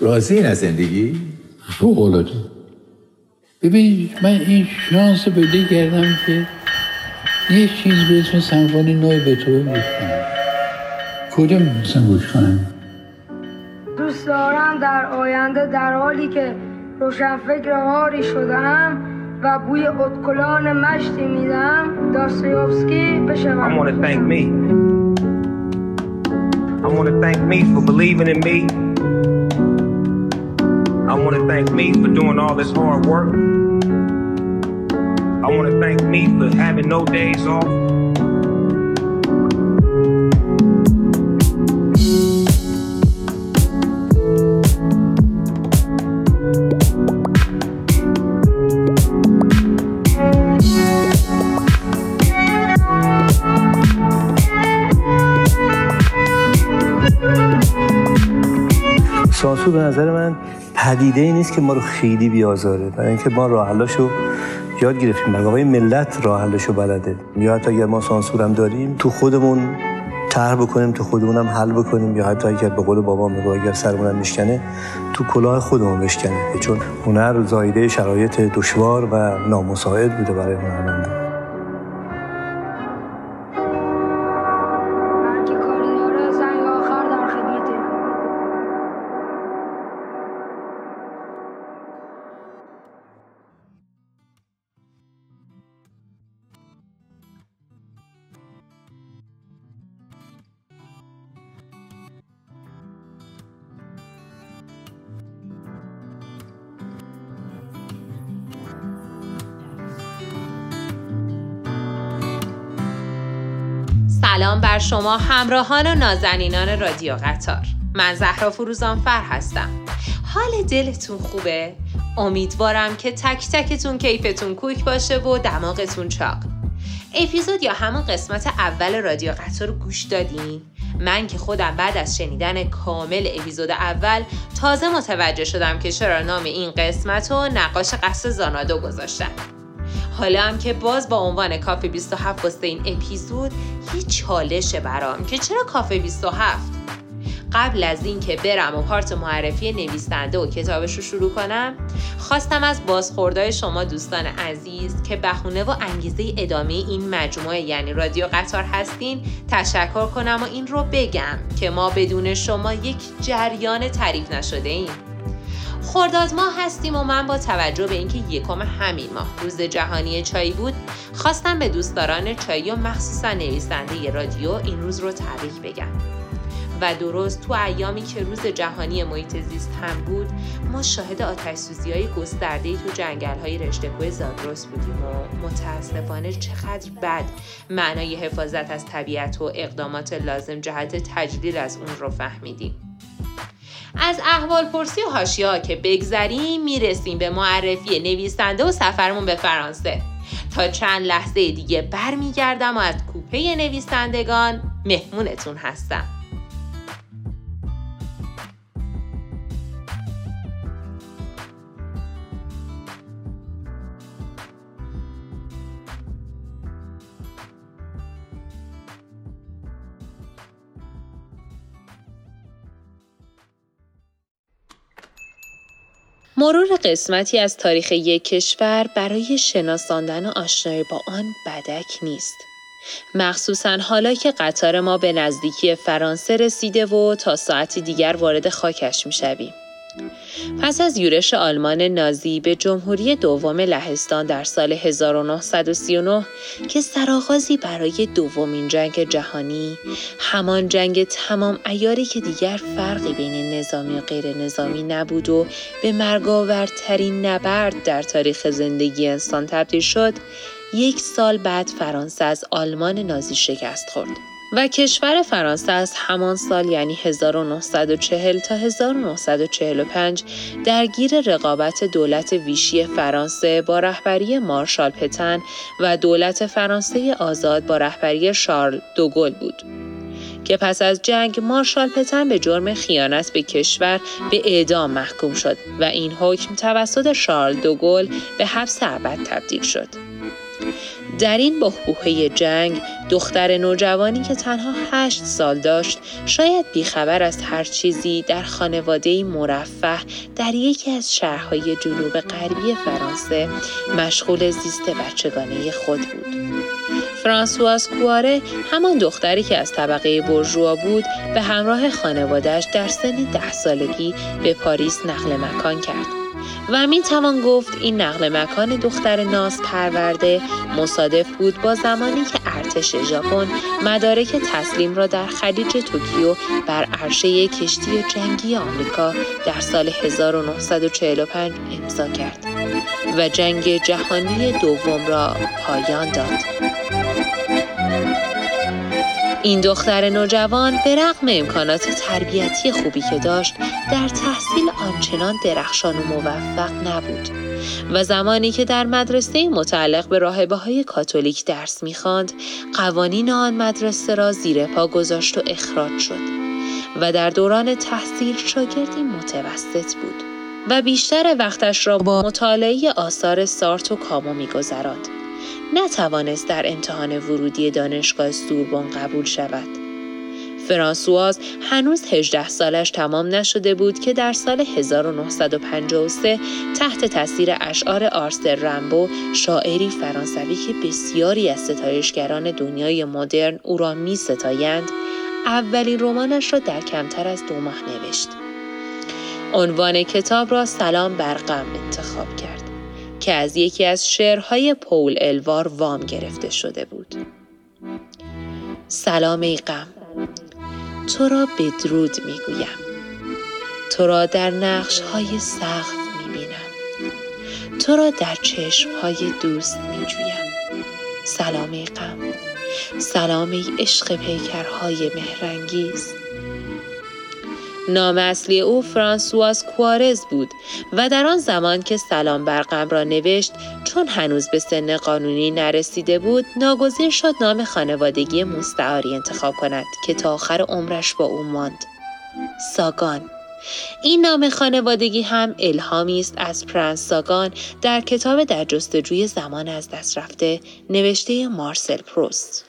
راضی از زندگی؟ فوق العاده ببین من این شانس پیدا کردم که یه چیز به اسم سمفونی نوع به تو گوش کنم کجا می‌تونستم گوش کنم دوست دارم در آینده در حالی که روشنفکر هاری شدم و بوی اتکلان مشتی میدم داستایوفسکی بشوم I want to thank me. I want to thank me for believing in me. I want to thank me for doing all this hard work. I want to thank me for having no days off. پدیده ای نیست که ما رو خیلی بیازاره. برای اینکه ما راه حلاشو یاد گرفتیم. بقیه ملت راه حلشو بلده. یا حتی اگر ما سانسور هم داریم تو خودمون طرح بکنیم تو خودمون هم حل بکنیم. یا حتی اگر به قول بابا میگه اگر سرمون هم میشکنه تو کلاه خودمون بشکنه. چون هنر زایده شرایط دشوار و نامساعد بوده برای هنرمندان. شما همراهان و نازنینان رادیو قطار من زهرا فروزانفر هستم حال دلتون خوبه؟ امیدوارم که تک تکتون کیفتون کوک باشه و دماغتون چاق اپیزود یا همون قسمت اول رادیو قطار رو گوش دادین؟ من که خودم بعد از شنیدن کامل اپیزود اول تازه متوجه شدم که چرا نام این قسمت رو نقاش قصر زانادو گذاشتن حالا هم که باز با عنوان کافه 27 واسه این اپیزود یه چالشه برام که چرا کافه 27 قبل از اینکه برم و پارت معرفی نویسنده و کتابش رو شروع کنم خواستم از بازخوردهای شما دوستان عزیز که بهونه و انگیزه ادامه این مجموعه یعنی رادیو قطار هستین تشکر کنم و این رو بگم که ما بدون شما یک جریان تعریف نشده ایم. خرداد ماه هستیم و من با توجه به اینکه یکم همین ماه روز جهانی چای بود خواستم به دوستداران چای و مخصوصا نویسنده رادیو این روز رو تبریک بگم. و درست تو ایامی که روز جهانی محیط زیست هم بود ما شاهد آتش سوزی های گسترده تو جنگل های رشته کوه زاگرس بودیم و متاسفانه چقدر بد معنای حفاظت از طبیعت و اقدامات لازم جهت تجلیل از اون رو فهمیدیم. از احوال پرسی و هاشیا که بگذریم می‌رسیم به معرفی نویسنده و سفرمون به فرانسه. تا چند لحظه دیگه برمیگردم و از کوپه نویسندگان مهمونتون هستم. مرور قسمتی از تاریخ یک کشور برای شناساندن و آشنایی با آن بدک نیست. مخصوصا حالا که قطار ما به نزدیکی فرانسه رسیده و تا ساعتی دیگر وارد خاکش می‌شویم. پس از یورش آلمان نازی به جمهوری دوم لهستان در سال 1939 که سرآغازی برای دومین جنگ جهانی همان جنگ تمام ایاری که دیگر فرقی بین نظامی و غیر نظامی نبود و به مرگاورترین نبرد در تاریخ زندگی انسان تبدیل شد یک سال بعد فرانسه از آلمان نازی شکست خورد. و کشور فرانسه از همان سال یعنی 1940 تا 1945 درگیر رقابت دولت ویشی فرانسه با رهبری مارشال پتن و دولت فرانسه آزاد با رهبری شارل دوگل بود. که پس از جنگ مارشال پتن به جرم خیانت به کشور به اعدام محکوم شد و این حکم توسط شارل دوگل به حبس ابد تبدیل شد. در این بحبوحه جنگ دختر نوجوانی که تنها هشت سال داشت شاید بیخبر از هر چیزی در خانواده مرفه در یکی از شهرهای جنوب غربی فرانسه مشغول زیست بچگانه خود بود. فرانسواز کواره همان دختری که از طبقه برژوا بود به همراه خانوادهش در سن ده سالگی به پاریس نقل مکان کرد. و می توان گفت این نقل مکان دختر ناز پرورده مصادف بود با زمانی که ارتش ژاپن مدارک تسلیم را در خلیج توکیو بر عرشه کشتی جنگی آمریکا در سال 1945 امضا کرد و جنگ جهانی دوم را پایان داد. این دختر نوجوان به رغم امکانات تربیتی خوبی که داشت در تحصیل آنچنان درخشان و موفق نبود و زمانی که در مدرسه متعلق به راهبه های کاتولیک درس می‌خواند قوانین آن مدرسه را زیر پا گذاشت و اخراج شد و در دوران تحصیل شاگردی متوسط بود و بیشتر وقتش را با مطالعه آثار سارت و کامو میگذراند. نتوانست در امتحان ورودی دانشگاه سوربن قبول شود. فرانسواز هنوز 18 سالش تمام نشده بود که در سال 1953 تحت تاثیر اشعار آرسل رمبو شاعری فرانسوی که بسیاری از ستایشگران دنیای مدرن او را می ستایند اولین رمانش را در کمتر از دو ماه نوشت. عنوان کتاب را سلام بر غم انتخاب. که از یکی از شعرهای پول الوار وام گرفته شده بود. سلام ای غم تو را بدرود می‌گویم. تو را در نقش های سقف می‌بینم. تو را در چشم های دوست میجویم. سلام ای غم سلام ای عشق پیکرهای مهرنگیز نام اصلی او فرانسواز کوارز بود و در آن زمان که سلام برقم را نوشت چون هنوز به سن قانونی نرسیده بود ناگزیر شد نام خانوادگی مستعاری انتخاب کند که تا آخر عمرش با او ماند. ساگان. این نام خانوادگی هم الهامی است از پرنس ساگان در کتاب در جستجوی زمان از دست رفته نوشته مارسل پروست.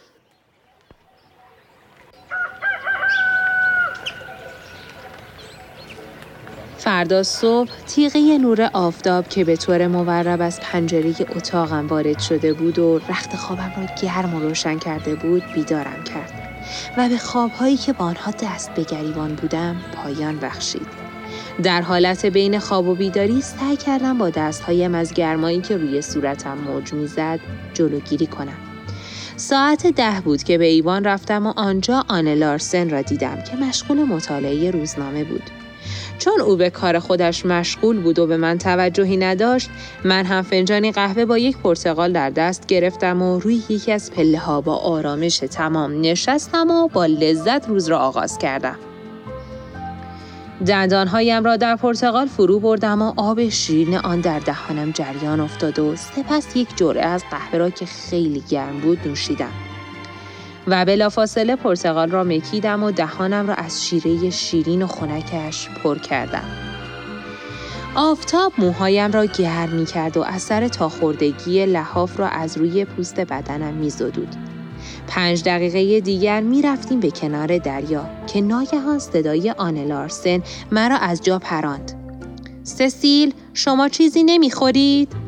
فردا صبح تیغه نور آفتاب که به طور مورب از پنجره اتاقم وارد شده بود و رخت خوابم را گرم و روشن کرده بود بیدارم کرد و به خوابهایی که با آنها دست به گریبان بودم پایان بخشید. در حالت بین خواب و بیداری سعی کردم با دستهایم از گرمایی که روی صورتم موج می‌زد جلوگیری کنم. ساعت ده بود که به ایوان رفتم و آنجا آن لارسن را دیدم که مشغول مطالعه روزنامه بود. چون او به کار خودش مشغول بود و به من توجهی نداشت من هم فنجانی قهوه با یک پرتقال در دست گرفتم و روی یکی از پله ها با آرامش تمام نشستم و با لذت روز را آغاز کردم. دندانهایم را در پرتقال فرو بردم و آب شیرین آن در دهانم جریان افتاد و سپس یک جرعه از قهوه را که خیلی گرم بود نوشیدم. و بلافاصله پرتقال را مکیدم و دهانم را از شیره شیرین و خنکش پر کردم. آفتاب موهایم را گرم می کرد و اثر تاخوردگی لحاف را از روی پوست بدنم می زدود. پنج دقیقه دیگر می رفتیم به کنار دریا که ناگهان صدای آن لارسن مرا از جا پراند. سسیل شما چیزی نمی خورید؟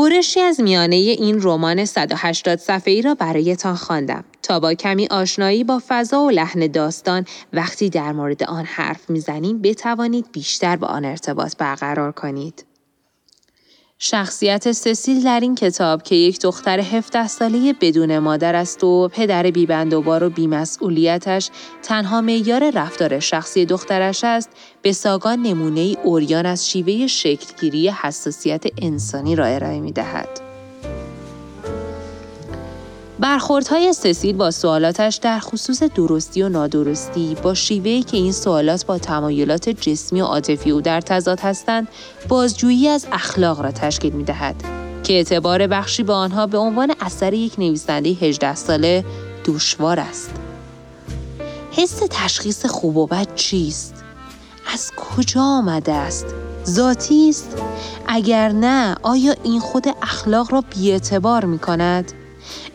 برشی از میانه این رمان 180 صفحه‌ای را برایتان خواندم تا با کمی آشنایی با فضا و لحن داستان وقتی در مورد آن حرف می‌زنیم بتوانید بیشتر با آن ارتباط برقرار کنید. شخصیت سسیل در این کتاب که یک دختر 17 ساله بدون مادر است و پدر بیبندوبار و بیمسئولیتش تنها معیار رفتار شخصی دخترش است به ساگان نمونه ای اوریان از شیوه شکلگیری حساسیت انسانی را ارائه می دهد. برخوردهای سسیل با سوالاتش در خصوص درستی و نادرستی با شیوهی که این سوالات با تمایلات جسمی و عاطفی او در تضاد هستند بازجویی از اخلاق را تشکیل می دهد که اعتبار بخشی به آنها به عنوان اثر یک نویسنده 18 ساله دشوار است. حس تشخیص خوب و بد چیست؟ از کجا آمده است؟ ذاتی است اگر نه آیا این خود اخلاق را بیاعتبار می کند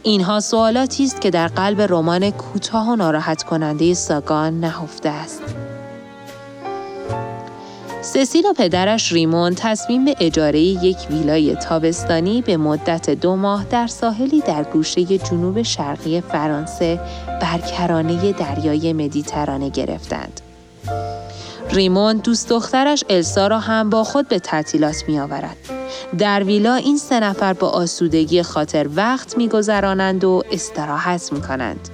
اینها سوالاتی است که در قلب رمان کوتاه و ناراحت کننده ساگان نهفته است سسیل و پدرش ریمون تصمیم به اجاره یک ویلای تابستانی به مدت دو ماه در ساحلی در گوشه جنوب شرقی فرانسه بر کرانه دریای مدیترانه گرفتند. ریمون دوست دخترش السا را هم با خود به تعطیلات می آورد. در ویلا این سه نفر با آسودگی خاطر وقت میگذرانند و استراحت می کنند.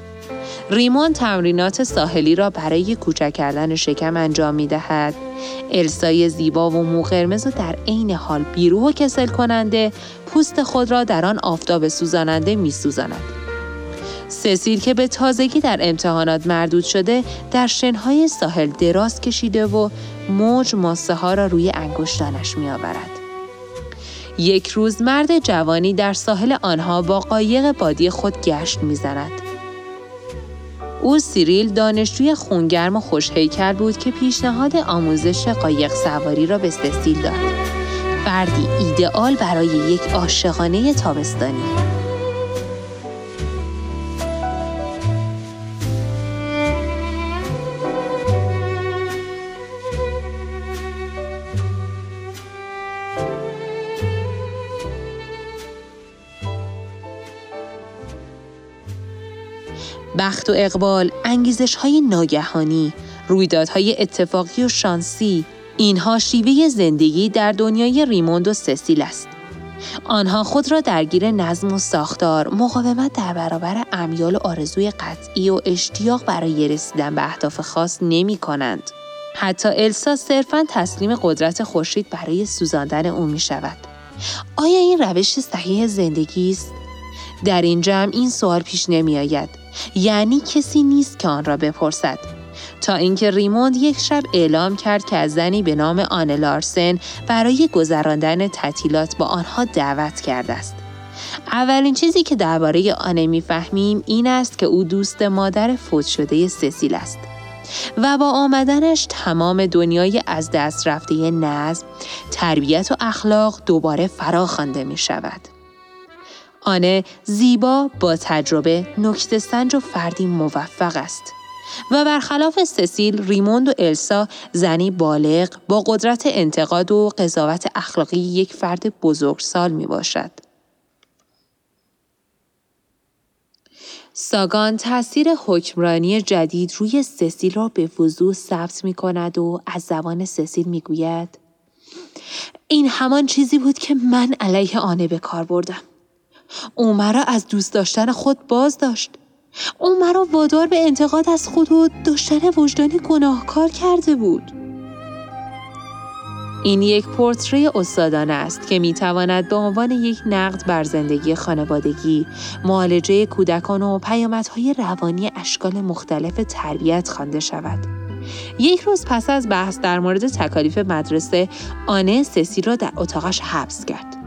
ریمون تمرینات ساحلی را برای کوچک کردن شکم انجام می دهد. السای زیبا و مو قرمز و در عین حال بیروح و کسل کننده پوست خود را در آن آفتاب سوزاننده می سوزاند. سسیل که به تازگی در امتحانات مردود شده در شنهای ساحل دراز کشیده و موج ماسه ها را روی انگشتانش می آورد. یک روز مرد جوانی در ساحل آنها با قایق بادی خود گشت می‌زند. او سیریل دانشجوی خونگرم و خوشهیکل بود که پیشنهاد آموزش قایق سواری را به سسیل داد. فردی ایدئال برای یک عاشقانه تابستانی. بخت و اقبال، انگیزش های ناگهانی، رویدادهای اتفاقی و شانسی، اینها شیوه زندگی در دنیای ریموند و سسیل است. آنها خود را درگیر نظم و ساختار، مقاومت در برابر امیال و آرزوی قطعی و اشتیاق برای رسیدن به اهداف خاص نمی کنند. حتی السا صرفا تسلیم قدرت خورشید برای سوزاندن او می شود. آیا این روش صحیح زندگی است؟ در این جمع این سوال پیش نمی آید. یعنی کسی نیست که آن را بپرسد تا اینکه ریموند یک شب اعلام کرد که از زنی به نام آن لارسن برای گذراندن تعطیلات با آنها دعوت کرده است اولین چیزی که درباره آنه می‌فهمیم این است که او دوست مادر فوت شده سسیل است و با آمدنش تمام دنیای از دست رفته نظم، تربیت و اخلاق دوباره فرا خوانده می شود. آنه زیبا با تجربه نکته سنج و فردی موفق است و برخلاف سسیل ریموند و السا زنی بالغ با قدرت انتقاد و قضاوت اخلاقی یک فرد بزرگسال می باشد. ساگان تاثیر حکمرانی جدید روی سسیل را به وضوح ثبت می کند و از زبان سسیل می گوید این همان چیزی بود که من علیه آنه به کار بردم. او مرا از دوست داشتن خود باز داشت او مرا وادار به انتقاد از خود و داشتن وجدانی گناهکار کرده بود این یک پورتری استادانه است که می تواند به عنوان یک نقد بر زندگی خانوادگی، معالجه کودکان و پیامدهای روانی اشکال مختلف تربیت خوانده شود. یک روز پس از بحث در مورد تکالیف مدرسه، آنه سسی را در اتاقش حبس کرد.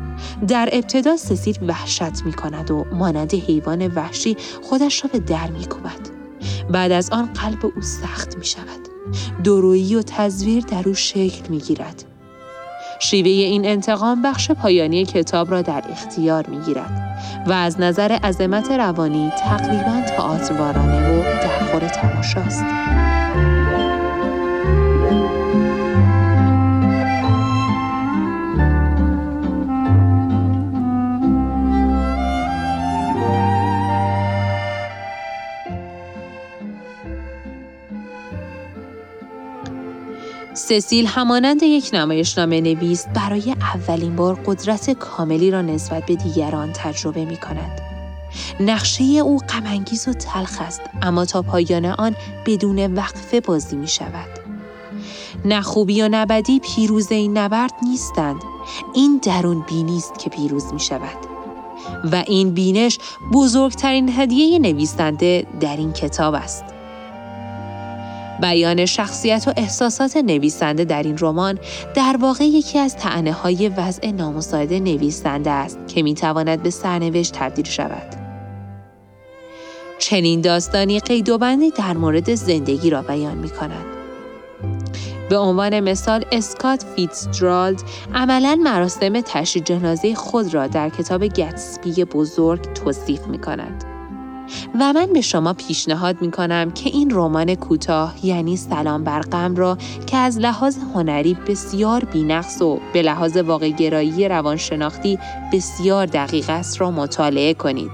در ابتدا سسیل وحشت می کند و مانند حیوان وحشی خودش را به در می کوبد. بعد از آن قلب او سخت می شود. درویی و تزویر در او شکل می گیرد. شیوه این انتقام بخش پایانی کتاب را در اختیار می گیرد و از نظر عظمت روانی تقریبا تئاتروارانه و در خور تماشاست. سسیل همانند یک نمایشنامه نویس برای اولین بار قدرت کاملی را نسبت به دیگران تجربه می کند. نقشه او غمانگیز و تلخ است اما تا پایان آن بدون وقفه بازی می شود. نه خوبی و نبدی پیروز این نبرد نیستند. این درون بینی است که پیروز می شود. و این بینش بزرگترین هدیه نویسنده در این کتاب است. بیان شخصیت و احساسات نویسنده در این رمان در واقع یکی از تعنه های وضع نامساعد نویسنده است که می تواند به سرنوشت تبدیل شود. چنین داستانی قید و در مورد زندگی را بیان می کند. به عنوان مثال اسکات فیتزجرالد عملا مراسم تشییع جنازه خود را در کتاب گتسبی بزرگ توصیف می کند. و من به شما پیشنهاد می کنم که این رمان کوتاه یعنی سلام بر غم را که از لحاظ هنری بسیار بینقص و به لحاظ واقع گرایی روانشناختی بسیار دقیق است را مطالعه کنید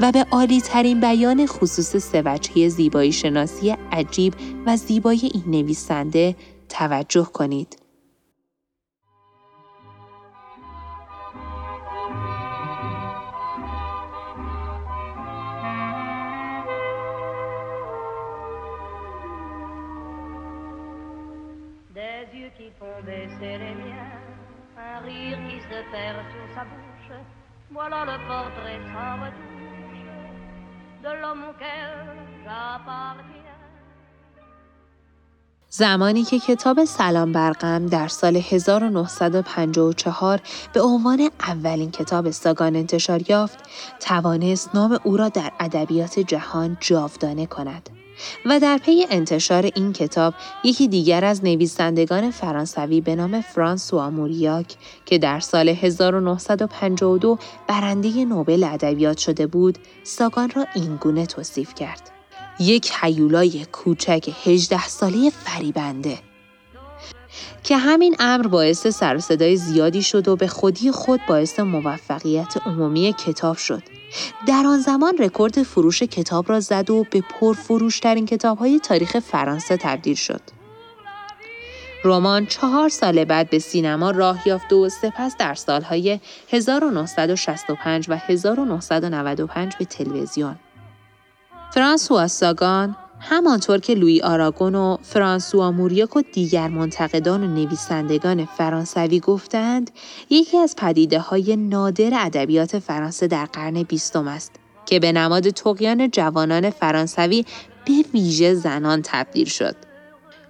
و به عالی ترین بیان خصوص سوچه زیبایی شناسی عجیب و زیبایی این نویسنده توجه کنید. Voilà le portrait sans retouche de l'homme auquel j'appartiens. زمانی که کتاب سلام برقم در سال 1954 به عنوان اولین کتاب ساگان انتشار یافت، توانست نام او را در ادبیات جهان جاودانه کند. و در پی انتشار این کتاب یکی دیگر از نویسندگان فرانسوی به نام فرانسوا موریاک که در سال 1952 برنده نوبل ادبیات شده بود ساگان را اینگونه توصیف کرد. یک حیولای کوچک 18 ساله فریبنده که همین امر باعث سر و صدای زیادی شد و به خودی خود باعث موفقیت عمومی کتاب شد. در آن زمان رکورد فروش کتاب را زد و به پرفروشترین کتاب های تاریخ فرانسه تبدیل شد. رمان چهار سال بعد به سینما راه یافت و سپس در سالهای 1965 و 1995 به تلویزیون. فرانسوا ساگان همانطور که لوی آراگون و فرانسوا موریاک و دیگر منتقدان و نویسندگان فرانسوی گفتند یکی از پدیده های نادر ادبیات فرانسه در قرن بیستم است که به نماد تقیان جوانان فرانسوی به ویژه زنان تبدیل شد.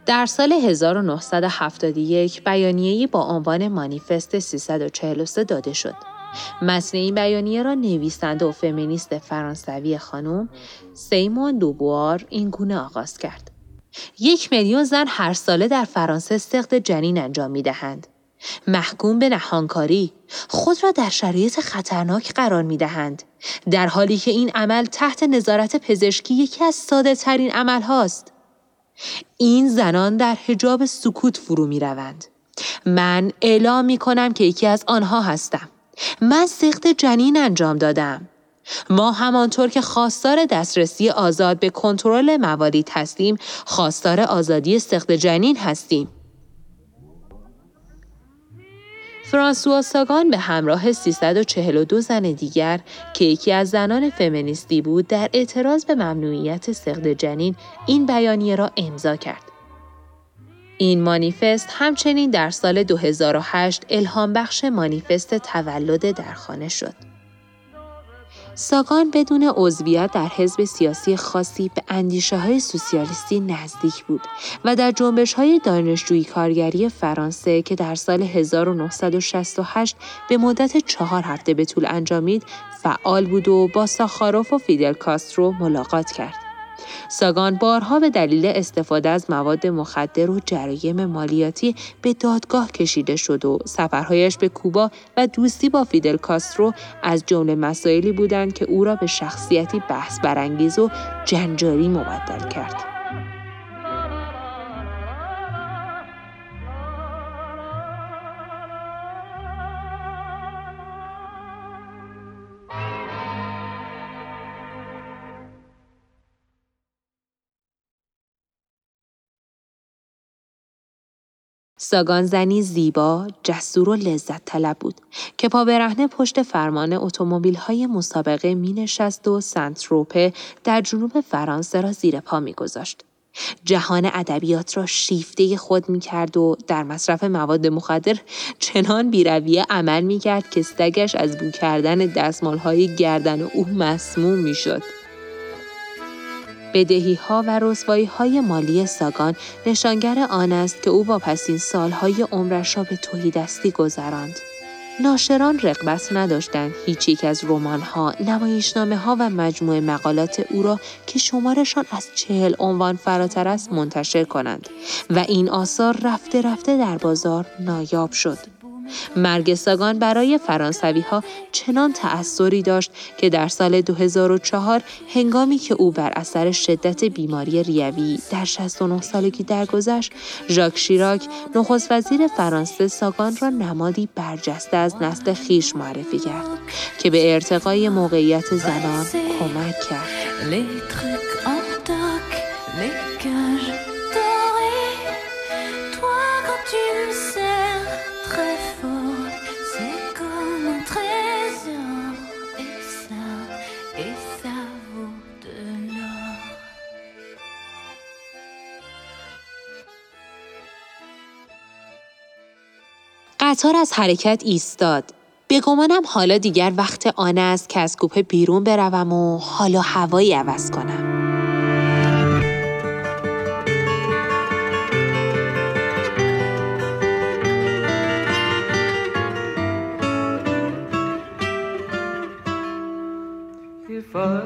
در سال 1971 بیانیه‌ای با عنوان مانیفست 343 داده شد متن این بیانیه را نویسنده و فمینیست فرانسوی خانم سیمون دوبوار این گونه آغاز کرد. یک میلیون زن هر ساله در فرانسه سخت جنین انجام می دهند. محکوم به نهانکاری خود را در شرایط خطرناک قرار می دهند. در حالی که این عمل تحت نظارت پزشکی یکی از ساده ترین عمل هاست. این زنان در حجاب سکوت فرو می روند. من اعلام می کنم که یکی از آنها هستم. من سخت جنین انجام دادم. ما همانطور که خواستار دسترسی آزاد به کنترل موارد هستیم، خواستار آزادی سخت جنین هستیم. فرانسوا ساگان به همراه 342 زن دیگر که یکی از زنان فمینیستی بود در اعتراض به ممنوعیت سخت جنین این بیانیه را امضا کرد. این مانیفست همچنین در سال 2008 الهام بخش مانیفست تولد در خانه شد. ساگان بدون عضویت در حزب سیاسی خاصی به اندیشه های سوسیالیستی نزدیک بود و در جنبش های دانشجویی کارگری فرانسه که در سال 1968 به مدت چهار هفته به طول انجامید فعال بود و با ساخاروف و فیدل کاسترو ملاقات کرد. ساگان بارها به دلیل استفاده از مواد مخدر و جرایم مالیاتی به دادگاه کشیده شد و سفرهایش به کوبا و دوستی با فیدل کاسترو از جمله مسائلی بودند که او را به شخصیتی بحث برانگیز و جنجالی مبدل کرد. ساگان زنی زیبا، جسور و لذت طلب بود که پا برهنه پشت فرمان اتومبیل های مسابقه می نشست و سنت روپه در جنوب فرانسه را زیر پا می گذاشت. جهان ادبیات را شیفته خود می کرد و در مصرف مواد مخدر چنان بیرویه عمل می کرد که سگش از بو کردن دستمال های گردن او مسموم می شد. بدهی ها و رسوایی های مالی ساگان نشانگر آن است که او پسین سالهای عمرش را به توهی دستی گذراند. ناشران رقبت نداشتند هیچ یک از رمان‌ها، نمایشنامه ها و مجموعه مقالات او را که شمارشان از چهل عنوان فراتر است منتشر کنند و این آثار رفته رفته در بازار نایاب شد. مرگ ساگان برای فرانسوی ها چنان تأثیری داشت که در سال 2004 هنگامی که او بر اثر شدت بیماری ریوی در 69 سالگی درگذشت ژاک شیراک نخست وزیر فرانسه ساگان را نمادی برجسته از نسل خیش معرفی کرد که به ارتقای موقعیت زنان کمک کرد. قطار از حرکت ایستاد. به گمانم حالا دیگر وقت آن است که از کوپه بیرون بروم و حالا هوایی عوض کنم. If I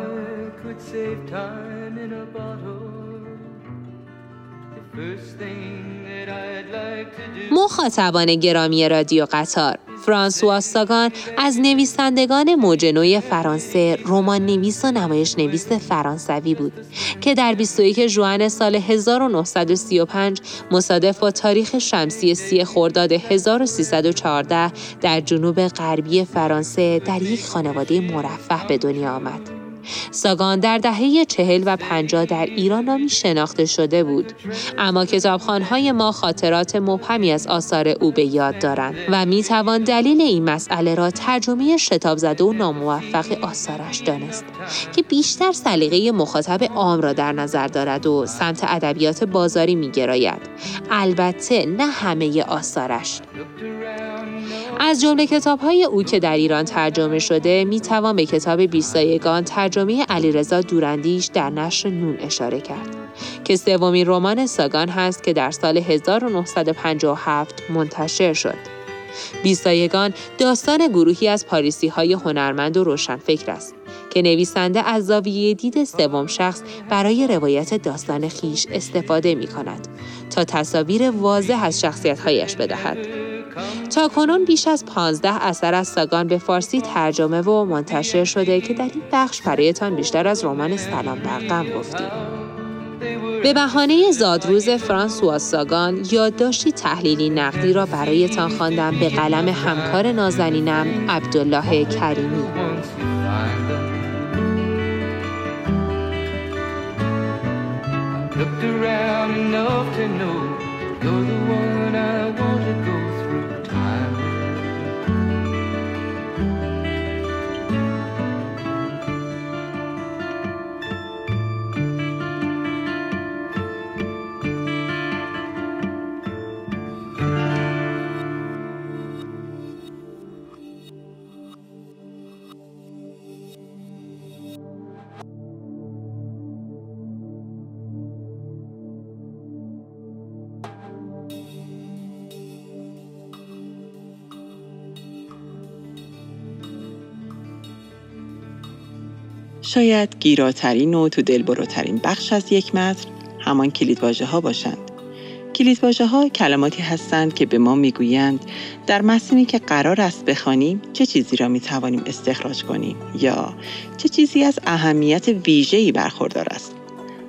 could save time in a bottle, the first thing مخاطبان گرامی رادیو قطار فرانسوا ساگان از نویسندگان موج فرانسه رمان نویس و نمایش نویس فرانسوی بود که در 21 ژوئن سال 1935 مصادف با تاریخ شمسی سی خرداد 1314 در جنوب غربی فرانسه در یک خانواده مرفه به دنیا آمد. ساگان در دهه چهل و پنجاه در ایران نامی شناخته شده بود اما کتابخانهای ما خاطرات مبهمی از آثار او به یاد دارند و می توان دلیل این مسئله را ترجمه شتاب زده و ناموفق آثارش دانست که بیشتر سلیقه مخاطب عام را در نظر دارد و سمت ادبیات بازاری می گراید. البته نه همه آثارش از جمله کتاب های او که در ایران ترجمه شده می توان به کتاب بیستایگان ترجمه علیرضا دورندیش در نشر نون اشاره کرد که سومین رمان ساگان هست که در سال 1957 منتشر شد. بیستایگان داستان گروهی از پاریسی های هنرمند و روشنفکر است که نویسنده از زاویه دید سوم شخص برای روایت داستان خیش استفاده می کند تا تصاویر واضح از شخصیتهایش بدهد. تا کنون بیش از پانزده اثر از ساگان به فارسی ترجمه و منتشر شده که در این بخش برایتان بیشتر از رمان سلام برقم گفتیم. به بهانه زادروز فرانسوا ساگان یادداشتی تحلیلی نقدی را برایتان خواندم به قلم همکار نازنینم عبدالله کریمی. شاید گیراترین و تو دلبروترین بخش از یک متن همان کلیدواژه ها باشند. کلیدواژه ها کلماتی هستند که به ما می‌گویند در متنی که قرار است بخوانیم چه چیزی را می توانیم استخراج کنیم یا چه چیزی از اهمیت ویژه‌ای برخوردار است.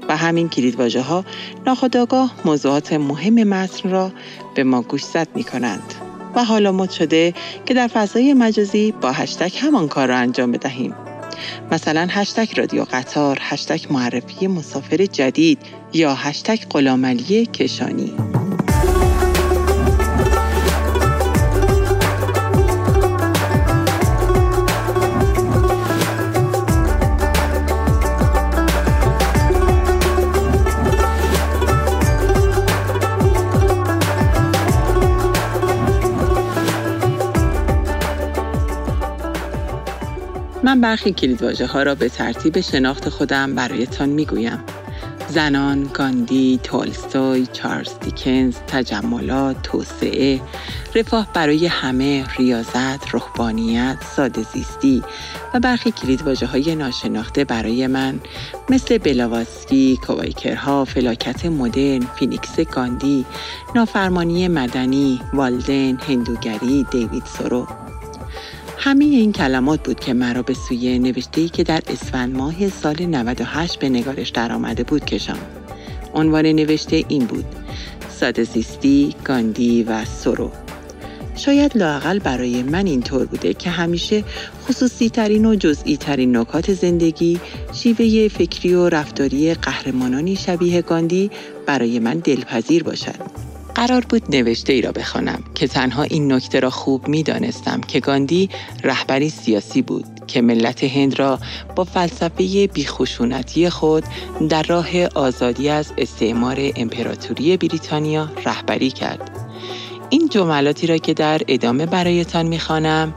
و همین کلیدواژه ها ناخودآگاه موضوعات مهم متن را به ما گوشزد می کنند. و حالا مد شده که در فضای مجازی با هشتگ همان کار را انجام بدهیم مثلا هشتگ رادیو قطار، هشتگ معرفی مسافر جدید یا هشتگ قلاملی کشانی. برخی کلیدواژه ها را به ترتیب شناخت خودم برایتان می‌گویم. زنان، گاندی، تولستوی، چارلز دیکنز، تجملات، توسعه، رفاه برای همه، ریاضت، روحانیت، ساده زیستی و برخی کلیدواژه های ناشناخته برای من مثل بلاواسکی، کوایکرها، فلاکت مدرن، فینیکس گاندی، نافرمانی مدنی، والدن، هندوگری، دیوید سورو همه این کلمات بود که مرا به سوی نوشته که در اسفند ماه سال 98 به نگارش درآمده بود کشم. عنوان نوشته این بود ساده گاندی و سرو. شاید لاقل برای من اینطور بوده که همیشه خصوصی ترین و جزئی ترین نکات زندگی شیوه فکری و رفتاری قهرمانانی شبیه گاندی برای من دلپذیر باشد. قرار بود نوشته ای را بخوانم که تنها این نکته را خوب می دانستم که گاندی رهبری سیاسی بود که ملت هند را با فلسفه بیخشونتی خود در راه آزادی از استعمار امپراتوری بریتانیا رهبری کرد. این جملاتی را که در ادامه برایتان می‌خوانم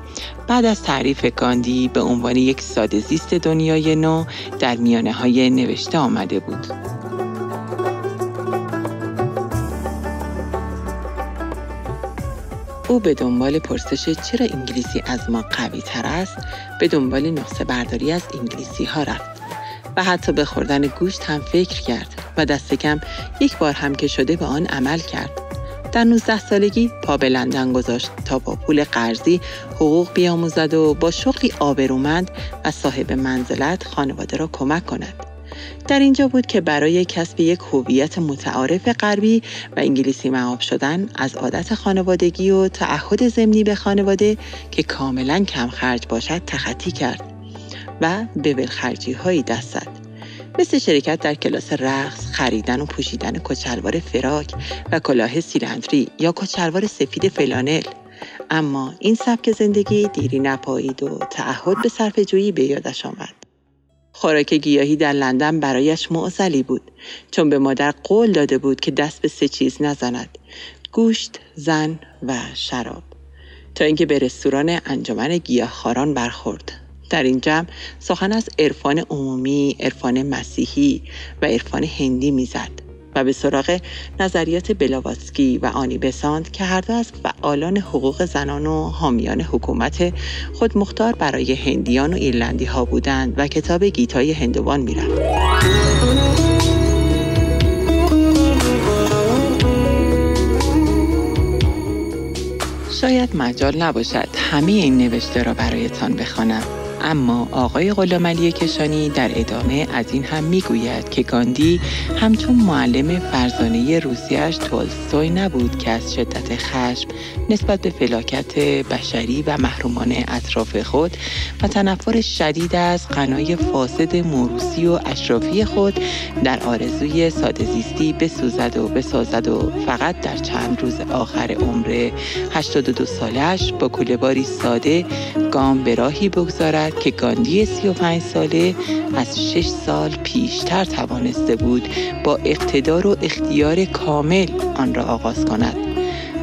بعد از تعریف گاندی به عنوان یک ساده زیست دنیای نو در میانه های نوشته آمده بود. او به دنبال پرسش چرا انگلیسی از ما قوی تر است به دنبال نقصه برداری از انگلیسی ها رفت و حتی به خوردن گوشت هم فکر کرد و دست کم یک بار هم که شده به آن عمل کرد. در 19 سالگی پا به لندن گذاشت تا با پول قرضی حقوق بیاموزد و با شغلی آبرومند و صاحب منزلت خانواده را کمک کند. در اینجا بود که برای کسب یک هویت متعارف غربی و انگلیسی معاب شدن از عادت خانوادگی و تعهد ضمنی به خانواده که کاملا کم خرج باشد تخطی کرد و به ولخرجی هایی دست زد مثل شرکت در کلاس رقص، خریدن و پوشیدن کچلوار فراک و کلاه سیلندری یا کچلوار سفید فلانل اما این سبک زندگی دیری نپایید و تعهد به صرف جویی به یادش آمد. خوراک گیاهی در لندن برایش معزلی بود چون به مادر قول داده بود که دست به سه چیز نزند گوشت، زن و شراب. تا اینکه به رستوران انجمن گیاهخواران برخورد. در این جمع سخن از عرفان عمومی، عرفان مسیحی و عرفان هندی می‌زد. و به سراغ نظریات بلاواتسکی و آنی بساند که هر دو از فعالان حقوق زنان و حامیان حکومت خود مختار برای هندیان و ایرلندی ها بودند و کتاب گیتای هندوان می‌رفت. شاید مجال نباشد همه این نوشته را برایتان بخوانم اما آقای غلامعلی کشانی در ادامه از این هم می‌گوید که گاندی همچون معلم فرزانه روسیش تولستوی نبود که از شدت خشم نسبت به فلاکت بشری و محرومان اطراف خود و تنفر شدید از قنای فاسد موروسی و اشرافی خود در آرزوی ساده زیستی بسوزد و بسازد و فقط در چند روز آخر عمر 82 سالش با کولهباری ساده گام به راهی بگذارد که گاندی 35 ساله از 6 سال پیشتر توانسته بود با اقتدار و اختیار کامل آن را آغاز کند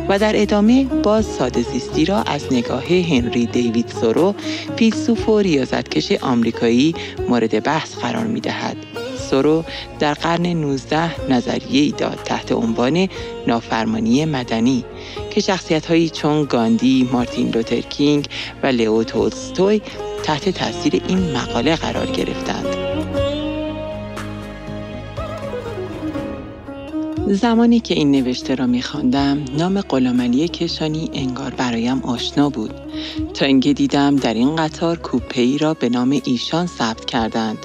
و در ادامه باز ساده زیستی را از نگاه هنری دیوید سورو فیلسوف و ریاضتکش آمریکایی مورد بحث قرار می دهد. سورو در قرن 19 نظریه ای داد تحت عنوان نافرمانی مدنی که شخصیت هایی چون گاندی، مارتین لوترکینگ و لئو تولستوی تحت تاثیر این مقاله قرار گرفتند. زمانی که این نوشته را میخواندم نام غلامعلی کشانی انگار برایم آشنا بود. تا اینکه دیدم در این قطار کوپه ای را به نام ایشان ثبت کردند.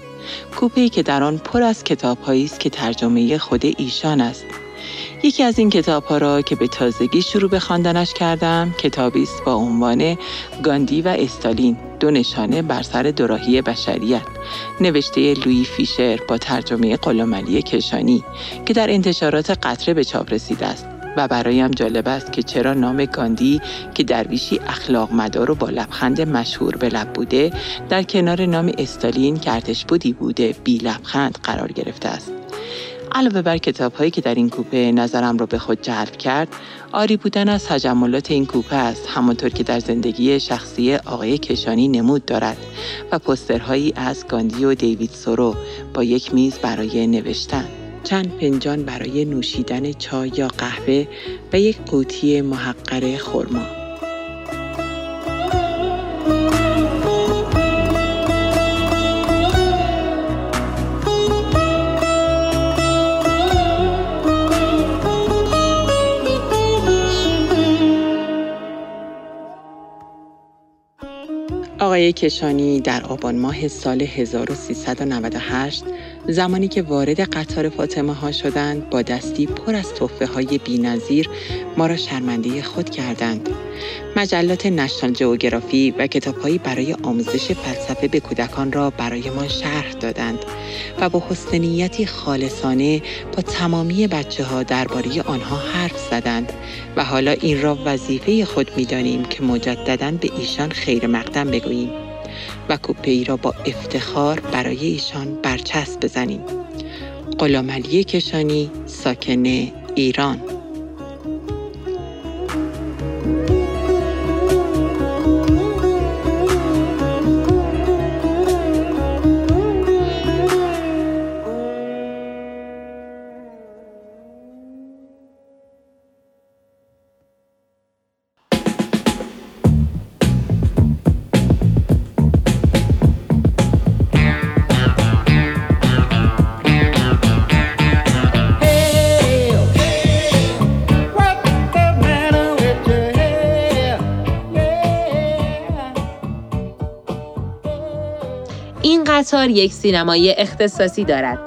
کوپه ای که در آن پر از کتاب است که ترجمه خود ایشان است. یکی از این کتاب ها را که به تازگی شروع به خواندنش کردم کتابی است با عنوان گاندی و استالین دو نشانه بر سر دوراهی بشریت. نوشته لوی فیشر با ترجمه قلملی کشانی که در انتشارات قطره به چاپ رسیده است و برایم جالب است که چرا نام گاندی که درویشی اخلاق مدار و با لبخند مشهور به لب بوده در کنار نام استالین که ارتش بودی بوده بی لبخند قرار گرفته است. علاوه بر کتاب هایی که در این کوپه نظرم را به خود جلب کرد آری بودن از تجملات این کوپه است همانطور که در زندگی شخصی آقای کشانی نمود دارد و پسترهایی از گاندی و دیوید سورو با یک میز برای نوشتن چند فنجان برای نوشیدن چای یا قهوه و یک قوطی محقر خرما. آقای کشانی در آبان ماه سال 1398 زمانی که وارد قطار فاطمه ها شدند با دستی پر از توفه های بی نظیر ما را شرمنده خود کردند. مجلات نشنال جوگرافی و کتابهایی برای آموزش فلسفه به کودکان را برای ما شرح دادند و با حسنیتی خالصانه با تمامی بچه ها درباره آنها حرف زدند و حالا این را وظیفه خود می دانیم که مجددا به ایشان خیر مقدم بگوییم و کوپه ای را با افتخار برای ایشان برچسب بزنیم. غلامعلی کشانی ساکن ایران یک سینمایی اختصاصی دارد.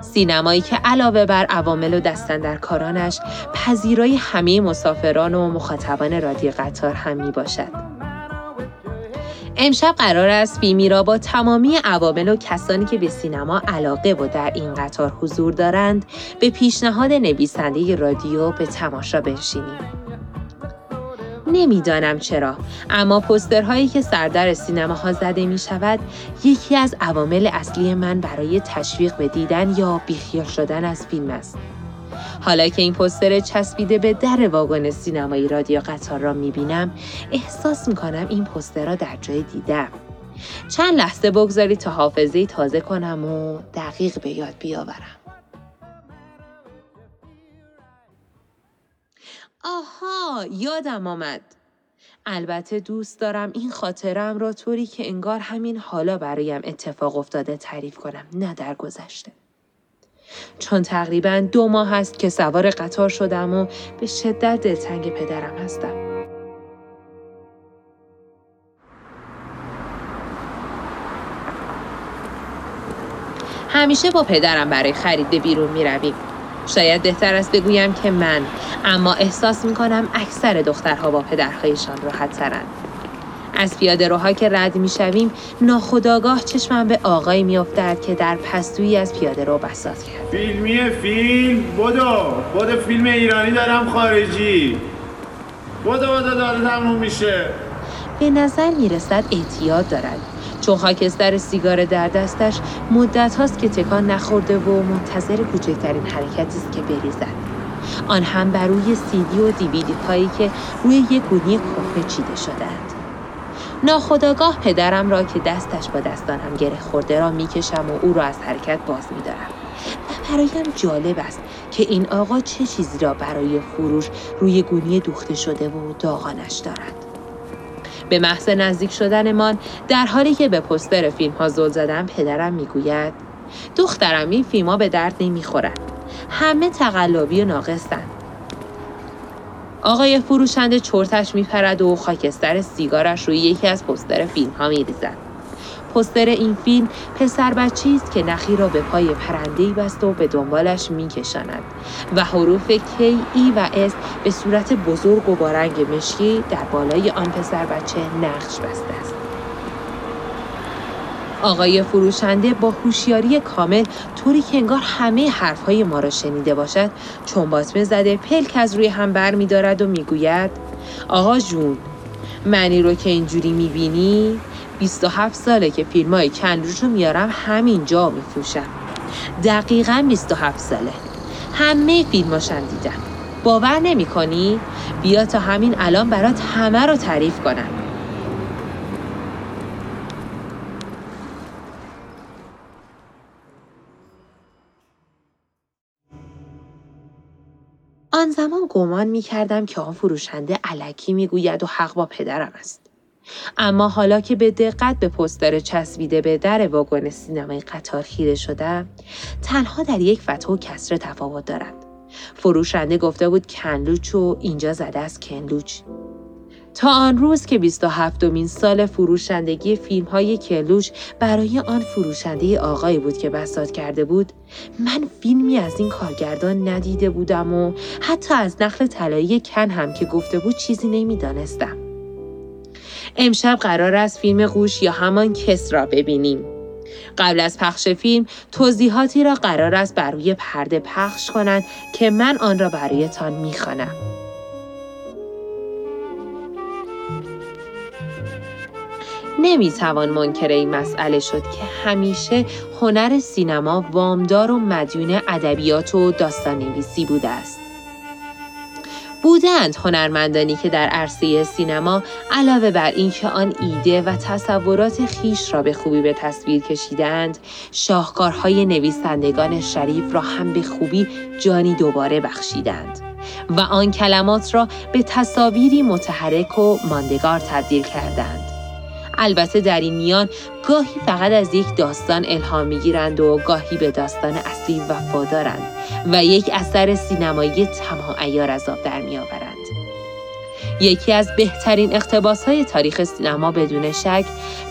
سینمایی که علاوه بر عوامل و دستندرکارانش پذیرای همه مسافران و مخاطبان رادیو قطار هم می باشد. امشب قرار است فیلمی را با تمامی عوامل و کسانی که به سینما علاقه و در این قطار حضور دارند به پیشنهاد نویسنده رادیو به تماشا بنشینیم. نمی‌دانم چرا. اما پسترهایی که سردر سینماها زده می شود یکی از عوامل اصلی من برای تشویق به دیدن یا بیخیال شدن از فیلم است. حالا که این پستر چسبیده به در واگن سینمایی رادیو قطار را می بینم احساس می کنم این پستر را در جای دیدم. چند لحظه بگذاری تا حافظه تازه کنم و دقیق به یاد بیاورم. آها یادم آمد. البته دوست دارم این خاطرم را طوری که انگار همین حالا برایم اتفاق افتاده تعریف کنم نه در گذشته. چون تقریبا دو ماه است که سوار قطار شدم و به شدت دلتنگ پدرم هستم. همیشه با پدرم برای خرید بیرون می رویم. شاید بهتر است بگویم که من اما احساس می کنم اکثر دخترها با پدرهایشان راحت ترند. از پیاده روها که رد می شویم ناخداگاه چشمم به آقایی می افتد که در پستویی از پیاده رو بساط کرد. فیلمی فیلم بدو بدو فیلم ایرانی دارم خارجی. بدو بدو داره تموم میشه. به نظر می رسد اعتیاد دارد. چون خاکستر سیگار در دستش مدت هاست که تکان نخورده و منتظر کوچکترین حرکتی است که بریزد. آن هم بر روی سیدی و دیویدی هایی که روی یک گونی کهنه چیده شدهاند. ناخداگاه پدرم را که دستش با دستانم گره خورده را می‌کشم و او را از حرکت باز میدارم. و برایم جالب است که این آقا چه چیزی را برای فروش روی گونی دوخته شده و داغانش دارد. به محض نزدیک شدنمان در حالی که به پستر فیلم ها زل زدم پدرم می‌گوید دخترم این فیلم ها به درد نمی‌خورن. همه تقلبی و ناقصن. آقای فروشنده چرتش میپرد و خاکستر سیگارش روی یکی از پستر فیلم ها میریزد. پستر این فیلم پسر بچه است که نخی را به پای پرندهی بست و به دنبالش میکشاند و حروف K, E و S به صورت بزرگ و با رنگ مشکی در بالای آن پسر بچه نقش بسته است. آقای فروشنده با هوشیاری کامل طوری که انگار همه حرفهای ما را شنیده باشد چون باطمه زده پلک از روی هم بر می دارد و می‌گوید آقا جون منی رو که اینجوری می‌بینی 27 ساله که فیلم های کندروش رو میارم همینجا میفروشم دقیقا 27 ساله همه فیلماشم دیدم باور نمی کنی؟ بیا تا همین الان برات همه رو تعریف کنم آن زمان گمان می کردم که آن فروشنده علکی می گوید و حق با پدرم است. اما حالا که به دقت به پستر چسبیده به در واگن سینمای قطار خیره شدم تنها در یک فتح و کسر تفاوت دارند. فروشنده گفته بود کنلوچ و اینجا زده است کنلوچ تا آن روز که 27 دومین سال فروشندگی فیلم های کلوچ برای آن فروشنده آقایی بود که بسات کرده بود من فیلمی از این کارگردان ندیده بودم و حتی از نخل طلایی کن هم که گفته بود چیزی نمی‌دانستم. امشب قرار است فیلم قوش یا همان کس را ببینیم قبل از پخش فیلم توضیحاتی را قرار است بر روی پرده پخش کنند که من آن را برایتان می‌خوانم نمی‌توان منکر این مسئله شد که همیشه هنر سینما وامدار و مدیون ادبیات و داستان نویسی بوده است. بودند هنرمندانی که در عرصه سینما علاوه بر اینکه آن ایده و تصورات خیش را به خوبی به تصویر کشیدند شاهکارهای نویسندگان شریف را هم به خوبی جانی دوباره بخشیدند و آن کلمات را به تصاویری متحرک و ماندگار تبدیل کردند. البته در این میان گاهی فقط از یک داستان الهام می‌گیرند و گاهی به داستان اصلی وفادارند و یک اثر سینمایی تمام ایار از آب در میآورند یکی از بهترین اقتباس های تاریخ سینما بدون شک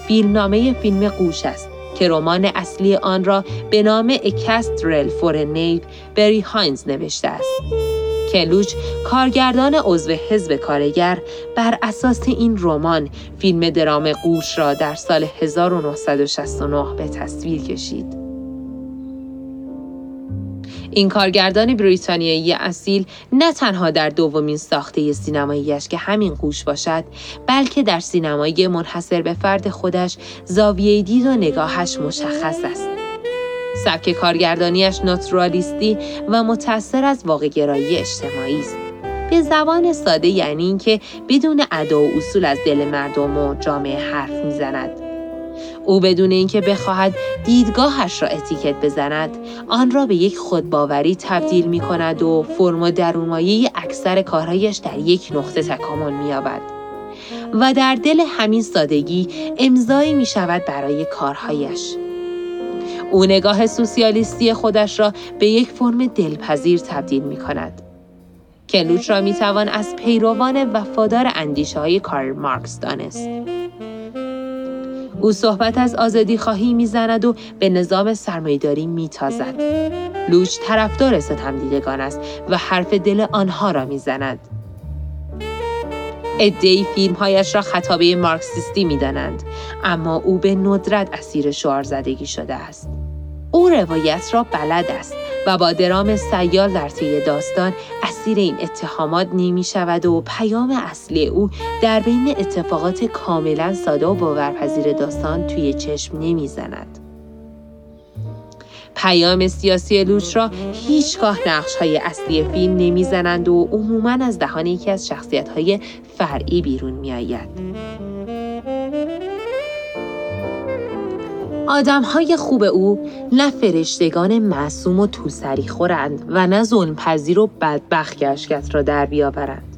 فیلمنامه فیلم قوش است که رمان اصلی آن را به نام A Kestrel for a Knave بری هاینز نوشته است. کن لوچ کارگردان عضو حزب کارگر بر اساس این رمان فیلم درام قوش را در سال 1969 به تصویر کشید. این کارگردان بریتانیایی اصیل نه تنها در دومین ساخته سینماییش که همین قوش باشد بلکه در سینمایی منحصر به فرد خودش زاویه دید و نگاهش مشخص است سبک کارگردانیش ناتورالیستی و متأثر از واقعگرایی اجتماعی است. به زبان ساده یعنی اینکه بدون ادا و اصول از دل مردم و جامعه حرف می‌زند. او بدون اینکه بخواهد دیدگاهش را اتیکت بزند آن را به یک خودباوری تبدیل می کند و فرم و درونمایه اکثر کارهایش در یک نقطه تکامل می و در دل همین سادگی امضایی می شود برای کارهایش. او نگاه سوسیالیستی خودش را به یک فرم دلپذیر تبدیل می کند. کلوچ را می توان از پیروان وفادار اندیشه های کارل مارکس دانست. او صحبت از آزادی خواهی می‌زند و به نظام سرمایداری میتازد. لوچ طرفدار ستمدیدگان است و حرف دل آنها را می‌زند. ادهی فیلمهایش را خطابه مارکسیستی می‌دانند اما او به ندرت اسیر شعار زدگی شده است. او روایت را بلد است و با درام سیال در طی داستان اسیر این اتهامات نمی شود و پیام اصلی او در بین اتفاقات کاملا ساده و باورپذیر داستان توی چشم نمی زند. پیام سیاسی لوچ را هیچگاه نقش های اصلی فیلم نمی‌زنند و عموما از دهان یکی از شخصیت های فرعی بیرون می آید. آدم های خوب او نه فرشتگان معصوم و توسری خورند و نه ظلم پذیر و بدبخت گشکت را در بیاورند.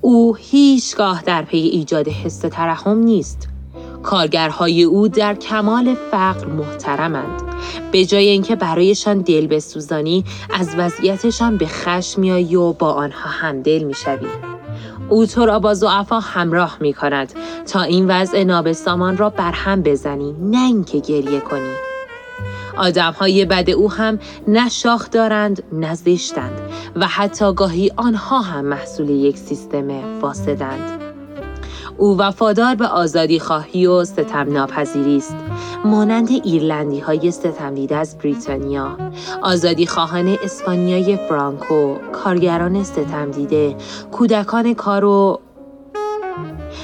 او هیچگاه در پی ایجاد حس ترحم نیست. کارگرهای او در کمال فقر محترمند. به جای اینکه برایشان دل بسوزانی از وضعیتشان به خشم میایی و با آنها همدل می‌شوی. او تو را با زعفا همراه می کند تا این وضع نابسامان را برهم بزنی نه اینکه گریه کنی. آدم های بد او هم نه شاخ دارند نه زشتند و حتی گاهی آنها هم محصول یک سیستم فاسدند. او وفادار به آزادی خواهی و ستم ناپذیری است. مانند ایرلندی های ستم دیده از بریتانیا. آزادی خواهان اسپانیای فرانکو کارگران ستم دیده کودکان کار و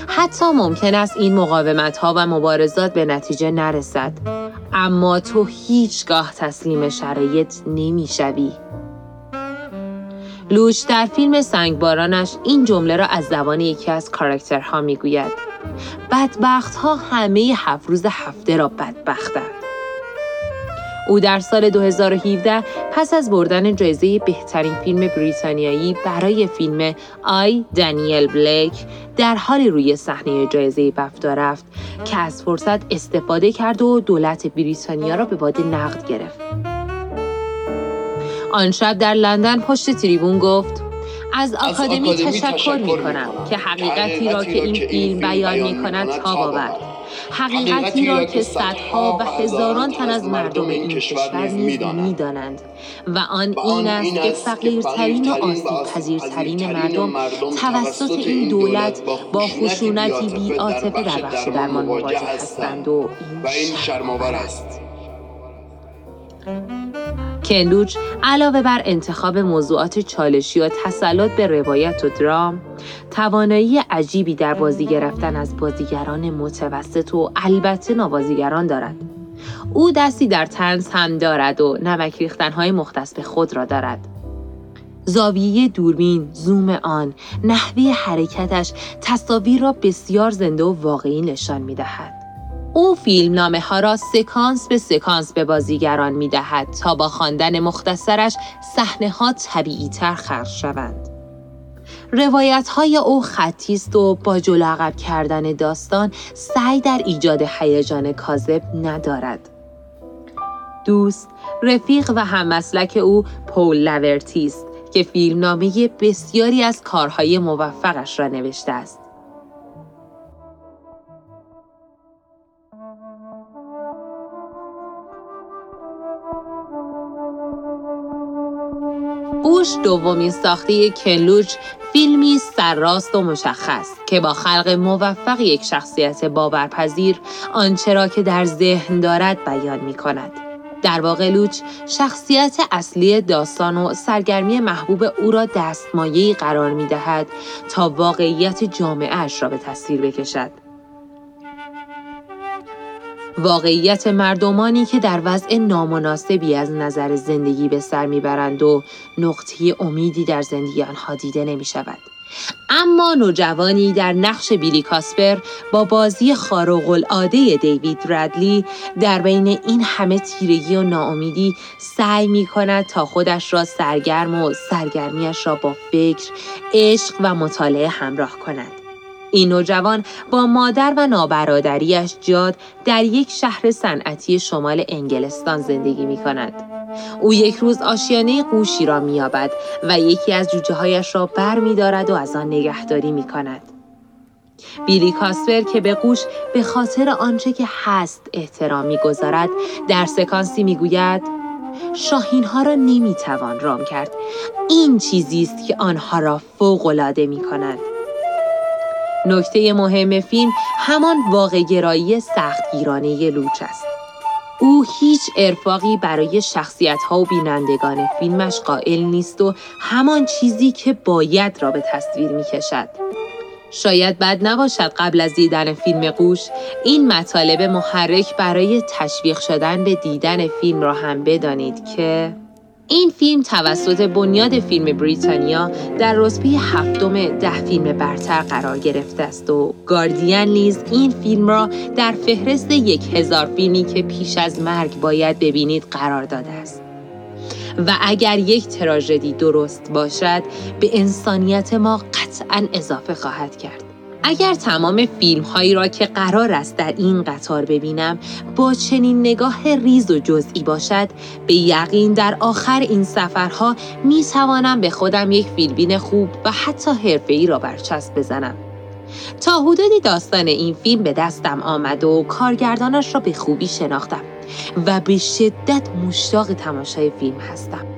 حتی ممکن است این مقاومت ها و مبارزات به نتیجه نرسد. اما تو هیچگاه تسلیم شرایط نمی‌شوی. لوش در فیلم سنگبارانش این جمله را از زبان یکی از کاراکترها می‌گوید بدبخت ها همه هفت روز هفته را بدبختند او در سال 2017 پس از بردن جایزه بهترین فیلم بریتانیایی برای فیلم آی دانیل بلیک در حال روی صحنه جایزه بفتا رفت که از فرصت استفاده کرد و دولت بریتانیا را به باد نقد گرفت. آن شب در لندن پشت تریبون گفت از آکادمی, تشکر می کنم که حقیقتی را که این فیلم بیان می کند تاب آورد. حقیقتی را که صدها و هزاران تن از مردم این کشور نیز می‌دانند. و آن این است که فقیرترین و آسیب پذیرترین مردم توسط این دولت با خشونتی بی عاطفه در بخش درمان مواجه هستند. و این شرمآور است. کندوچ علاوه بر انتخاب موضوعات چالشی و تسلط به روایت و درام توانایی عجیبی در بازی گرفتن از بازیگران متوسط و البته نوازیگران دارد او دستی در تنز هم دارد و نمک ریختنهای مختص به خود را دارد زاویه دوربین، زوم آن، نحوه حرکتش تصاویر را بسیار زنده و واقعی نشان می دهد. او فیلم نامه ها را سکانس به سکانس به بازیگران می دهد تا با خواندن مختصرش صحنه ها طبیعی تر خرج شوند. روایت های او خطی است و با جلو عقب کردن داستان سعی در ایجاد هیجان کاذب ندارد. دوست، رفیق و هممسلک او پول لورتی است که فیلمنامه بسیاری از کارهای موفقش را نوشته است. بوش دومین ساخته کلوچ فیلمی سرراست و مشخص که با خلق موفق یک شخصیت باورپذیر آنچه را که در ذهن دارد بیان می کند. در واقع لوچ شخصیت اصلی داستان و سرگرمی محبوب او را دستمایه‌ای قرار می دهد تا واقعیت جامعهش را به تصویر بکشد. واقعیت مردمانی که در وضع نامناسبی از نظر زندگی به سر می‌برند و نقطه امیدی در زندگی آنها دیده نمی شود. اما نوجوانی در نقش بیلی کاسپر با بازی خارق العاده دیوید رادلی در بین این همه تیرگی و ناامیدی سعی می کند تا خودش را سرگرم و سرگرمیش را با فکر، عشق و مطالعه همراه کند. این نوجوان با مادر و نابرادریش جاد در یک شهر صنعتی شمال انگلستان زندگی می کند. او یک روز آشیانه قوشی را مییابد و یکی از جوجه هایش را بر می دارد و از آن نگهداری می کند. بیلی کاسپر که به قوش به خاطر آنچه که هست احترام می‌گذارد در سکانسی می‌گوید شاهین ها را نمی‌توان رام کرد این چیزی است که آنها را فوق العاده می کند نکته مهم فیلم همان واقع گرایی سختگیرانه لوچ است. او هیچ ارفاقی برای شخصیت ها و بینندگان فیلمش قائل نیست و همان چیزی که باید را به تصویر می کشد. شاید بد نباشد قبل از دیدن فیلم قوش این مطالب محرک برای تشویق شدن به دیدن فیلم را هم بدانید که این فیلم توسط بنیاد فیلم بریتانیا در رتبه هفتم ده فیلم برتر قرار گرفته است و گاردین نیز این فیلم را در فهرست یک هزار فیلمی که پیش از مرگ باید ببینید قرار داده است. و اگر یک تراژدی درست باشد به انسانیت ما قطعا اضافه خواهد کرد. اگر تمام فیلم هایی را که قرار است در این قطار ببینم با چنین نگاه ریز و جزئی باشد به یقین در آخر این سفرها می توانم به خودم یک فیلمبین خوب و حتی حرفه‌ای را برچسب بزنم. تا حدودی داستان این فیلم به دستم آمد و کارگردانش را به خوبی شناختم و به شدت مشتاق تماشای فیلم هستم.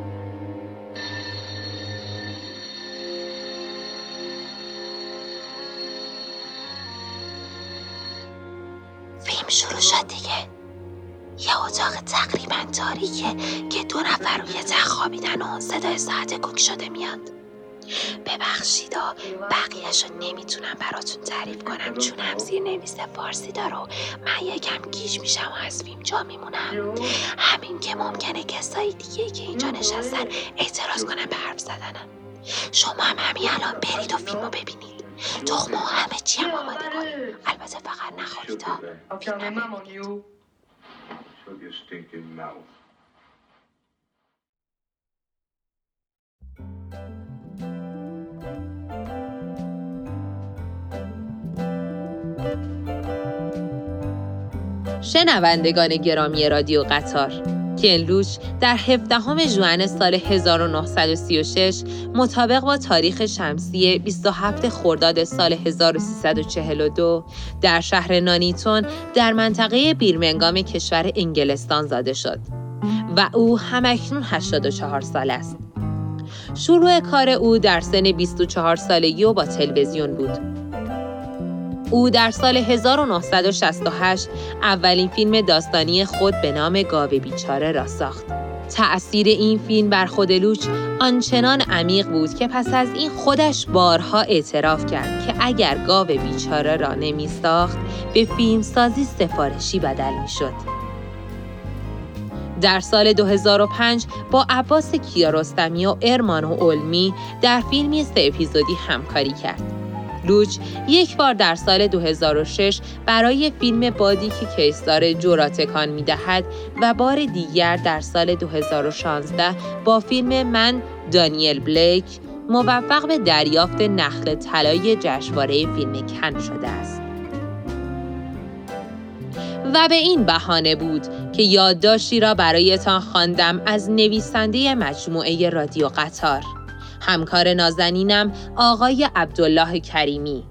تاریکه که دو نفر روی تخت خوابیدن و صدای ساعت کوک شده میاد. ببخشید و بقیهش رو نمی‌تونم براتون تعریف کنم چون هم زیر نویس فارسی داره من یکم گیج میشم و از فیلم جا میمونم. همین که ممکنه کسایی دیگه که اینجا نشستن اعتراض کنن به حرف زدنم شما هم همین الان برید و فیلم رو ببینید. تخم همه چی هم آماده کنیم البته فقط نخورید ها. شنوندگان گرامی رادیو قطار لوش در 17 ژوئن سال 1936 مطابق با تاریخ شمسی 27 خرداد سال 1342 در شهر نانیتون در منطقه بیرمنگام کشور انگلستان زاده شد و او همکنون 84 سال است. شروع کار او در سن 24 سالگی و با تلویزیون بود او در سال 1968 اولین فیلم داستانی خود به نام گاوه بیچاره را ساخت. تأثیر این فیلم بر خود لوچ آنچنان عمیق بود که پس از این خودش بارها اعتراف کرد که اگر گاو بیچاره را نمی ساخت به فیلم سازی سفارشی بدل می شد. در سال 2005 با عباس کیارستمی و ارمان و علمی در فیلمی سه اپیزودی همکاری کرد. لوچ یک بار در سال 2006 برای فیلم بادی که کیسدار جو را تکان می دهد و بار دیگر در سال 2016 با فیلم من دانیل بلیک موفق به دریافت نخل طلای جشنواره فیلم کن شده است. و به این بهانه بود که یادداشتی را برایتان خواندم از نویسنده مجموعه رادیو قطار. همکار نازنینم آقای عبدالله کریمی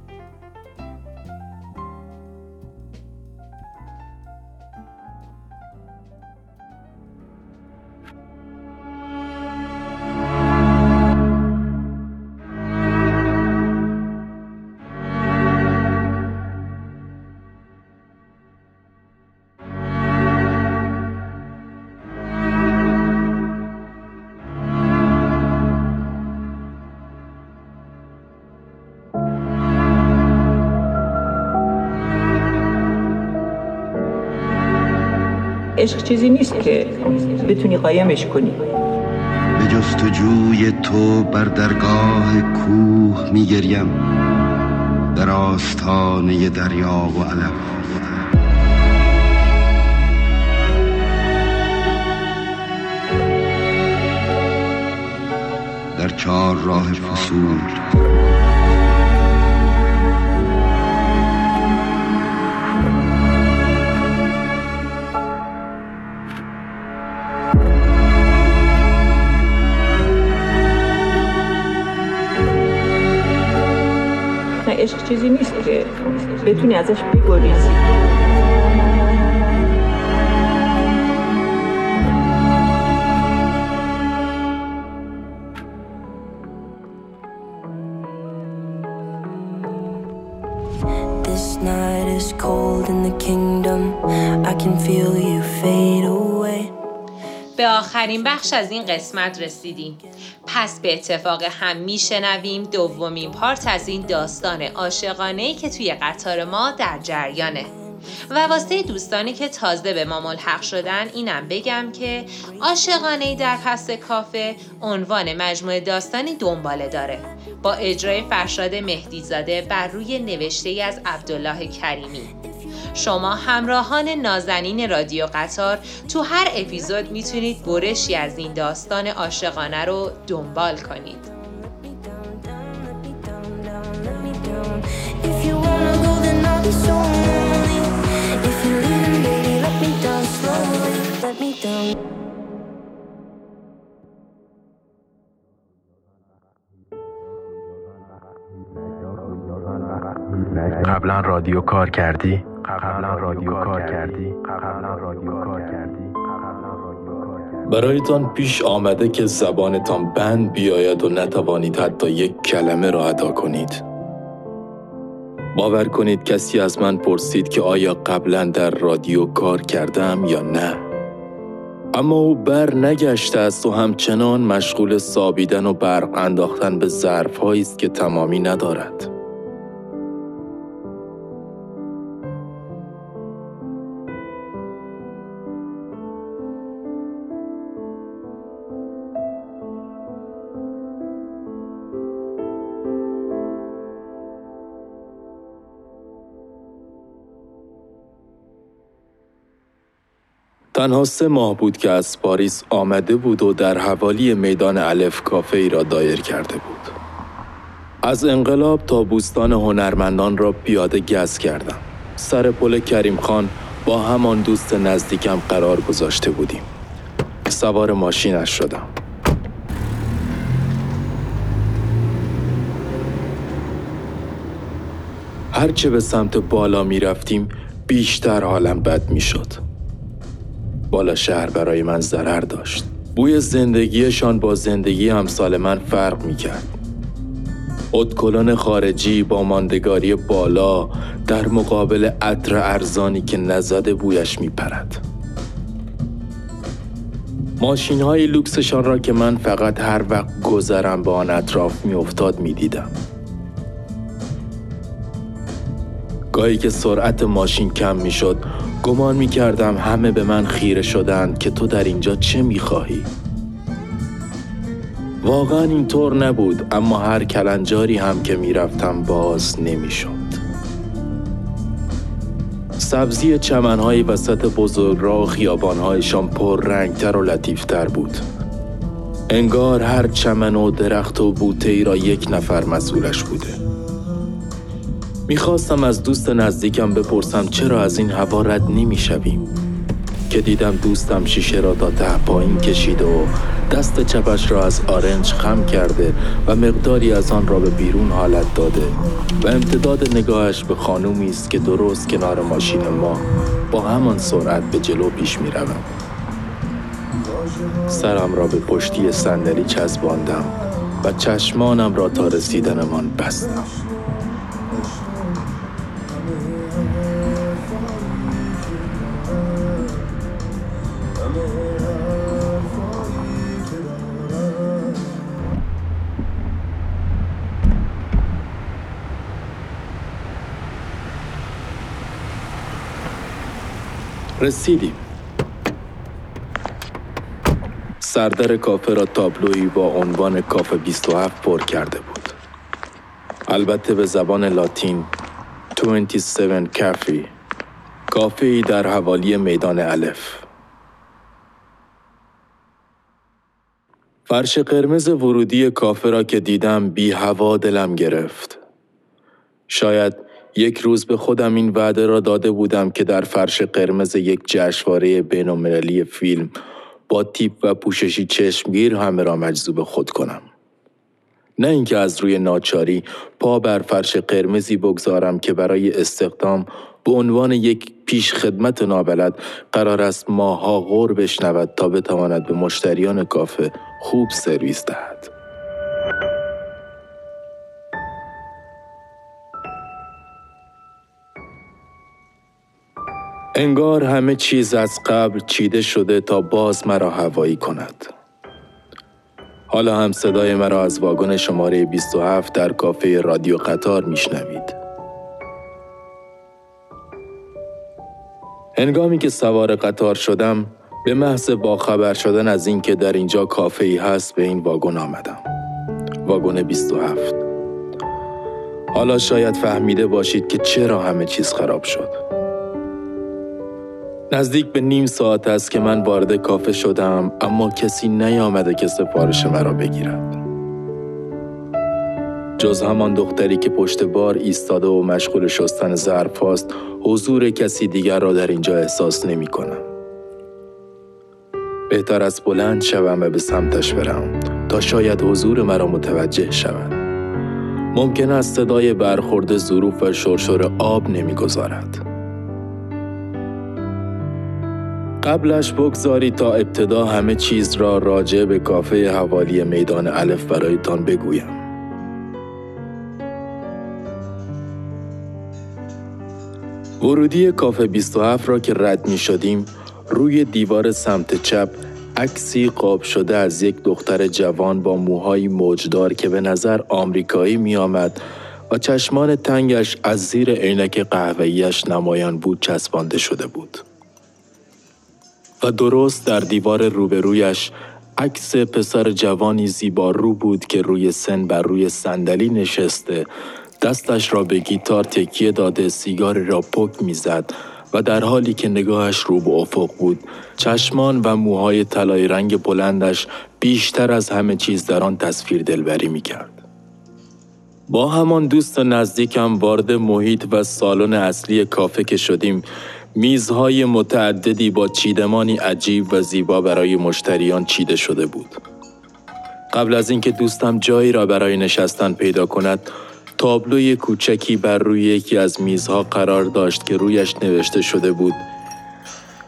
عشق چیزی نیست که بتونی قایمش کنی. به جستجوی تو بر درگاه کوه میگریم. در آستانه دریا و علف در چهار راه فصول بتونی ازش بگریزی This night is cold in the kingdom. I can feel you fade away. به آخرین بخش از این قسمت رسیدیم پس به اتفاق هم میشنویم. دومین پارت از این داستان عاشقانه که توی قطار ما در جریانه. و واسه دوستانی که تازه به ما ملحق شدن اینم بگم که عاشقانه در پس کافه عنوان مجموعه داستانی دنباله داره. با اجرای فرشاد مهدیزاده بر روی نوشته از عبدالله کریمی. شما همراهان نازنین رادیو قطار تو هر اپیزود می‌تونید برشی از این داستان عاشقانه رو دنبال کنید. قبلا رادیو کار کردی؟ قبلا رادیو کار کردی. قبلا رادیو کار کردی. برایتان پیش آمده که زبانتان بند بیاید و نتوانید حتی یک کلمه را ادا کنید. باور کنید کسی از من پرسید که آیا قبلا در رادیو کار کردم یا نه. اما او بر نگشته است و همچنان مشغول سابیدن و برق انداختن به ظرف است که تمامی ندارد. تنها سه ماه بود که از پاریس آمده بود و در حوالی میدان الف کافه ای را دایر کرده بود. از انقلاب تا بوستان هنرمندان را پیاده گز کردم. سر پل کریم خان با همان دوست نزدیکم قرار گذاشته بودیم سوار ماشینش شدم هرچه به سمت بالا می رفتیم بیشتر حالم بد می شد. بالا شهر برای من ضرر داشت. بوی زندگیشان با زندگی همسال من فرق می کرد. اتکلان خارجی با ماندگاری بالا در مقابل عطر ارزانی که نزده بویش می پرد. ماشین های لوکسشان را که من فقط هر وقت گذرم به آن اطراف می افتاد می دیدم. گاهی که سرعت ماشین کم می شد گمان می کردم همه به من خیره شدند که تو در اینجا چه می خواهی؟ واقعا اینطور نبود اما هر کلنجاری هم که می رفتم باز نمی شد. سبزی چمنهای وسط بزرگ را خیابانهایشان پر رنگتر و لطیفتر بود. انگار هر چمن و درخت و بوته ای را یک نفر مسئولش بوده. می‌خواستم از دوست نزدیکم بپرسم چرا از این هوا رد نمی‌شویم که دیدم دوستم شیشه را تا ته پایین کشیده و دست چپش را از آرنج خم کرده و مقداری از آن را به بیرون حالت داده و امتداد نگاهش به خانومی است که درست کنار ماشین ما با همان سرعت به جلو پیش می روم. سرم را به پشتی صندلی چسباندم و چشمانم را تا رسیدنمان بستم. رسیدیم. سردر کافه را تابلویی با عنوان کافه 27 پر کرده بود. البته به زبان لاتین 27 کافی کافه در حوالی میدان الف. فرش قرمز ورودی کافه را که دیدم بی هوا دلم گرفت. شاید یک روز به خودم این وعده را داده بودم که در فرش قرمز یک جشنواره بینالمللی فیلم با تیپ و پوششی چشمگیر همه را مجذوب خود کنم. نه اینکه از روی ناچاری پا بر فرش قرمزی بگذارم که برای استخدام به عنوان یک پیش خدمت نابلد قرار است ماها غور بشنود تا بتواند به مشتریان کافه خوب سرویس دهد. انگار همه چیز از قبل چیده شده تا باز مرا هوایی کند. حالا هم صدای مرا از واگن شماره 27 در کافه رادیو قطار میشنوید. هنگامی که سوار قطار شدم به محض با خبر شدن از اینکه در اینجا کافه ای هست به این واگن آمدم. واگن 27. حالا شاید فهمیده باشید که چرا همه چیز خراب شد. نزدیک به نیم ساعت است که من وارد کافه شدم اما کسی نیامده که سفارش مرا بگیرد. جز همان دختری که پشت بار ایستاده و مشغول شستن ظرف است حضور کسی دیگر را در اینجا احساس نمی کنم. بهتر از بلند شوم و به سمتش برم تا شاید حضور مرا متوجه شود. ممکن است صدای برخورد ظروف و شرشور آب نمی‌گذارد. قبلش بگذاری تا ابتدا همه چیز را راجع به کافه حوالی میدان الف برایتان بگویم. ورودی کافه 27 را که رد می شدیم روی دیوار سمت چپ عکسی قاب شده از یک دختر جوان با موهای موجدار که به نظر آمریکایی می آمد و چشمان تنگش از زیر عینک قهوه‌ایش نمایان بود چسبانده شده بود. و درست در دیوار روبرویش عکس پسر جوانی زیبا رو بود که روی سن بر روی صندلی نشسته دستش را به گیتار تکیه داده سیگار را پک می‌زد و در حالی که نگاهش رو به افق بود چشمان و موهای طلای رنگ بلندش بیشتر از همه چیز در آن تصویر دلبری می کرد. با همان دوست نزدیکم وارد محیط و سالن اصلی کافه که شدیم میزهای متعددی با چیدمانی عجیب و زیبا برای مشتریان چیده شده بود. قبل از اینکه دوستم جایی را برای نشستن پیدا کند، تابلوی کوچکی بر روی یکی از میزها قرار داشت که رویش نوشته شده بود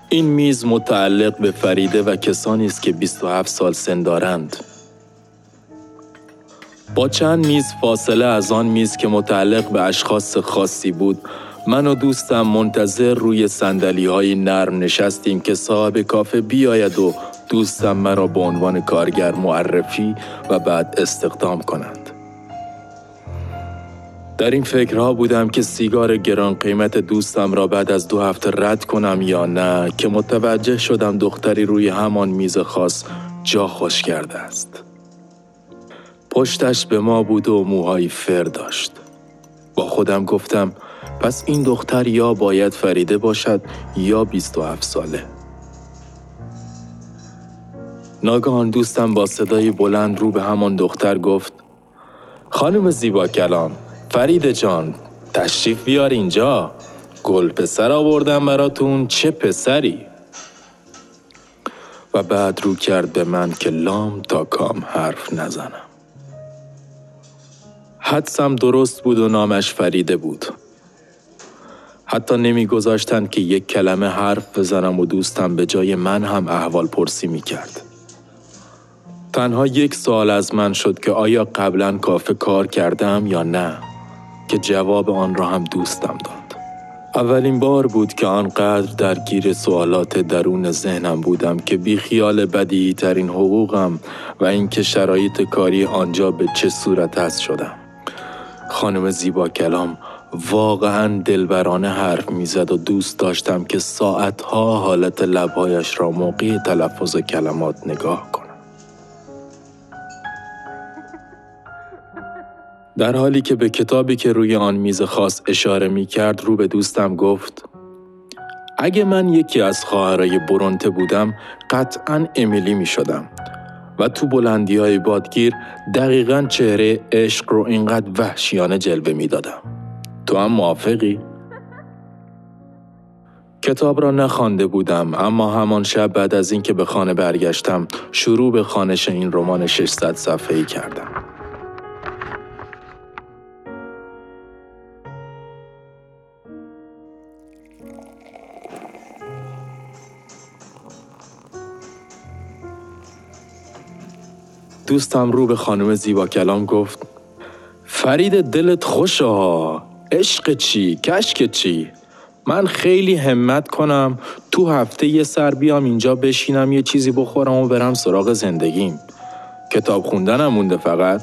این میز متعلق به فریده و کسانی است که 27 سال سن دارند. با چند میز فاصله از آن میز که متعلق به اشخاص خاصی بود من و دوستم منتظر روی سندلی های نرم نشستیم که صاحب کافه بیاید و دوستم مرا به عنوان کارگر معرفی و بعد استخدام کنند. در این فکرها بودم که سیگار گران قیمت دوستم را بعد از دو هفته رد کنم یا نه که متوجه شدم دختری روی همان میز خاص جا خوش کرده است. پشتش به ما بود و موهای فر داشت. با خودم گفتم پس این دختر یا باید فریده باشد یا 27 ساله. ناگهان دوستم با صدای بلند رو به همان دختر گفت خانم زیبا کلام فرید جان تشریف بیار اینجا. گل پسر آوردم براتون چه پسری؟ و بعد رو کرد به من که لام تا کام حرف نزنم. حدسم درست بود و نامش فریده بود. حتی نمیگذاشتند که یک کلمه حرف بزنم و دوستم به جای من هم احوال پرسی می کرد. تنها یک سال از من شد که آیا قبلا کافه کار کردم یا نه که جواب آن را هم دوستم داد. اولین بار بود که آنقدر درگیر سوالات درون ذهنم بودم که بی خیال بدی ترین حقوقم و اینکه شرایط کاری آنجا به چه صورت هست شدم. خانم زیبا کلام واقعا دلبرانه حرف می‌زد و دوست داشتم که ساعتها حالت لبهایش را موقع تلفظ کلمات نگاه کنم. در حالی که به کتابی که روی آن میز خاص اشاره می کرد رو به دوستم گفت اگه من یکی از خواهرای برونته بودم قطعا امیلی می شدم و تو بلندی های بادگیر دقیقا چهره عشق رو اینقدر وحشیانه جلوه می دادم. تو هم موافقی؟ کتاب را نخوانده بودم اما همان شب بعد از اینکه به خانه برگشتم شروع به خانش این رمان 600 صفحه‌ای کردم. دوستم رو به خانم زیبا کلام گفت فرید دلت خوشه ها عشق چی؟ کشک چی؟ من خیلی همت کنم تو هفته یه سر بیام اینجا بشینم یه چیزی بخورم و برم سراغ زندگیم. کتاب خوندنم مونده فقط.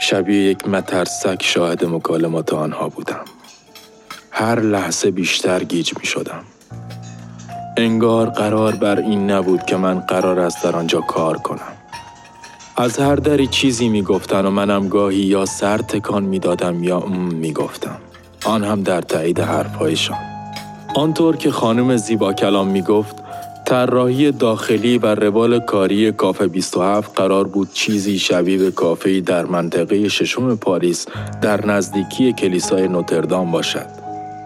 شبیه یک مترسک شاهد مکالمات آنها بودم. هر لحظه بیشتر گیج می شدم. انگار قرار بر این نبود که من قرار است در آنجا کار کنم. از هر دری چیزی می‌گفتن و منم گاهی یا سر تکان می‌دادم یا ام می‌گفتم آن هم در تایید حرفهایشان آنطور که خانم زیبا کلام می‌گفت طراحی داخلی و روال کاری کافه 27 قرار بود چیزی شبیه به کافه در منطقه ششم پاریس در نزدیکی کلیسای نوتردام باشد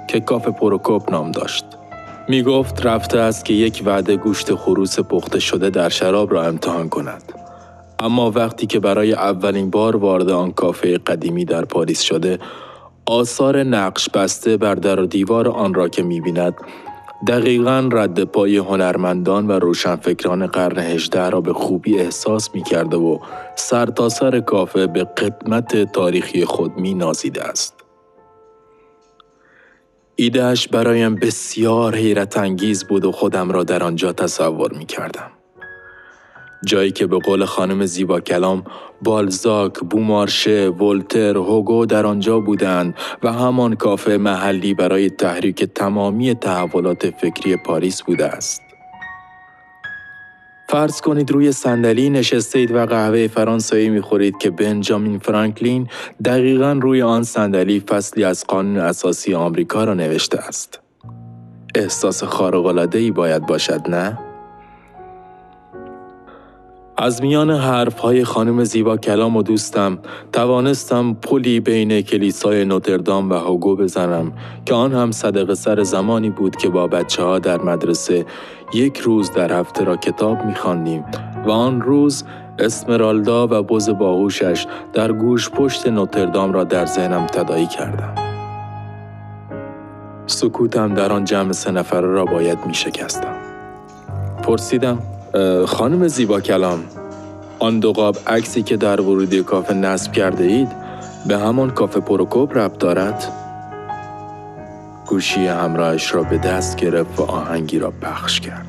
که کافه پروکوپ نام داشت. می گفت رفته است که یک وعده گوشت خروس پخته شده در شراب را امتحان کند. اما وقتی که برای اولین بار وارد آن کافه قدیمی در پاریس شده آثار نقش بسته بر در دیوار آن را که می‌بیند دقیقا رد پای هنرمندان و روشنفکران قرن هجده را به خوبی احساس می کرده و سرتاسر سر کافه به قدمت تاریخی خود می نازیده است. ایدهش برایم بسیار حیرت انگیز بود و خودم را در آنجا تصور می کردم. جایی که به قول خانم زیبا کلام بالزاک، بومارشه، ولتر، هوگو در آنجا بودند و همان کافه محلی برای تحریک تمامی تحولات فکری پاریس بوده است. فرض کنید روی صندلی نشسته اید و قهوه فرانسوی می‌خورید که بنجامین فرانکلین دقیقا روی آن صندلی فصلی از قانون اساسی آمریکا را نوشته است. احساس خارق‌العاده‌ای باید باشد نه؟ از میان حرفهای خانم زیبا کلام و دوستم توانستم پلی بین کلیسای نوتردام و هوگو بزنم که آن هم صدق سر زمانی بود که با بچه ها در مدرسه یک روز در هفته را کتاب میخواندیم و آن روز اسمرالدا و بز باهوشش در گوش پشت نوتردام را در ذهنم تدایی کردم. سکوتم در آن جمع سه نفره را باید می شکستم. پرسیدم خانم زیبا کلام آن دو قاب عکسی که در ورودی کافه نصب کرده اید به همان کافه پروکوپ ربط دارد؟ گوشی همراهش را به دست گرفت و آهنگی را پخش کرد.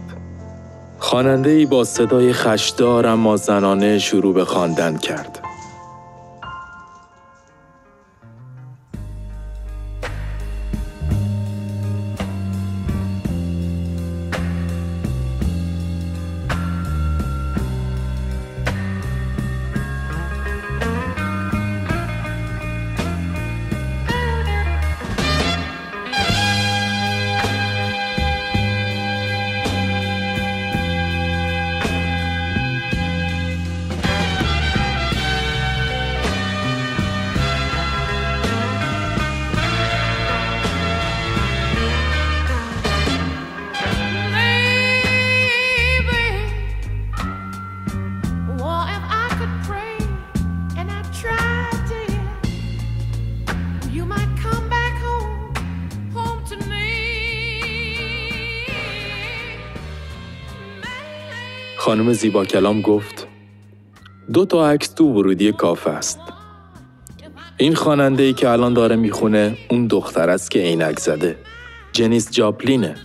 خواننده ای با صدای خشدار اما زنانه شروع به خواندن کرد. زیبا کلام گفت دو تا عکس تو ورودی کافه است. این خواننده ای که الان داره می‌خونه اون دختر است که عینک زده. جنیس جاپلینه.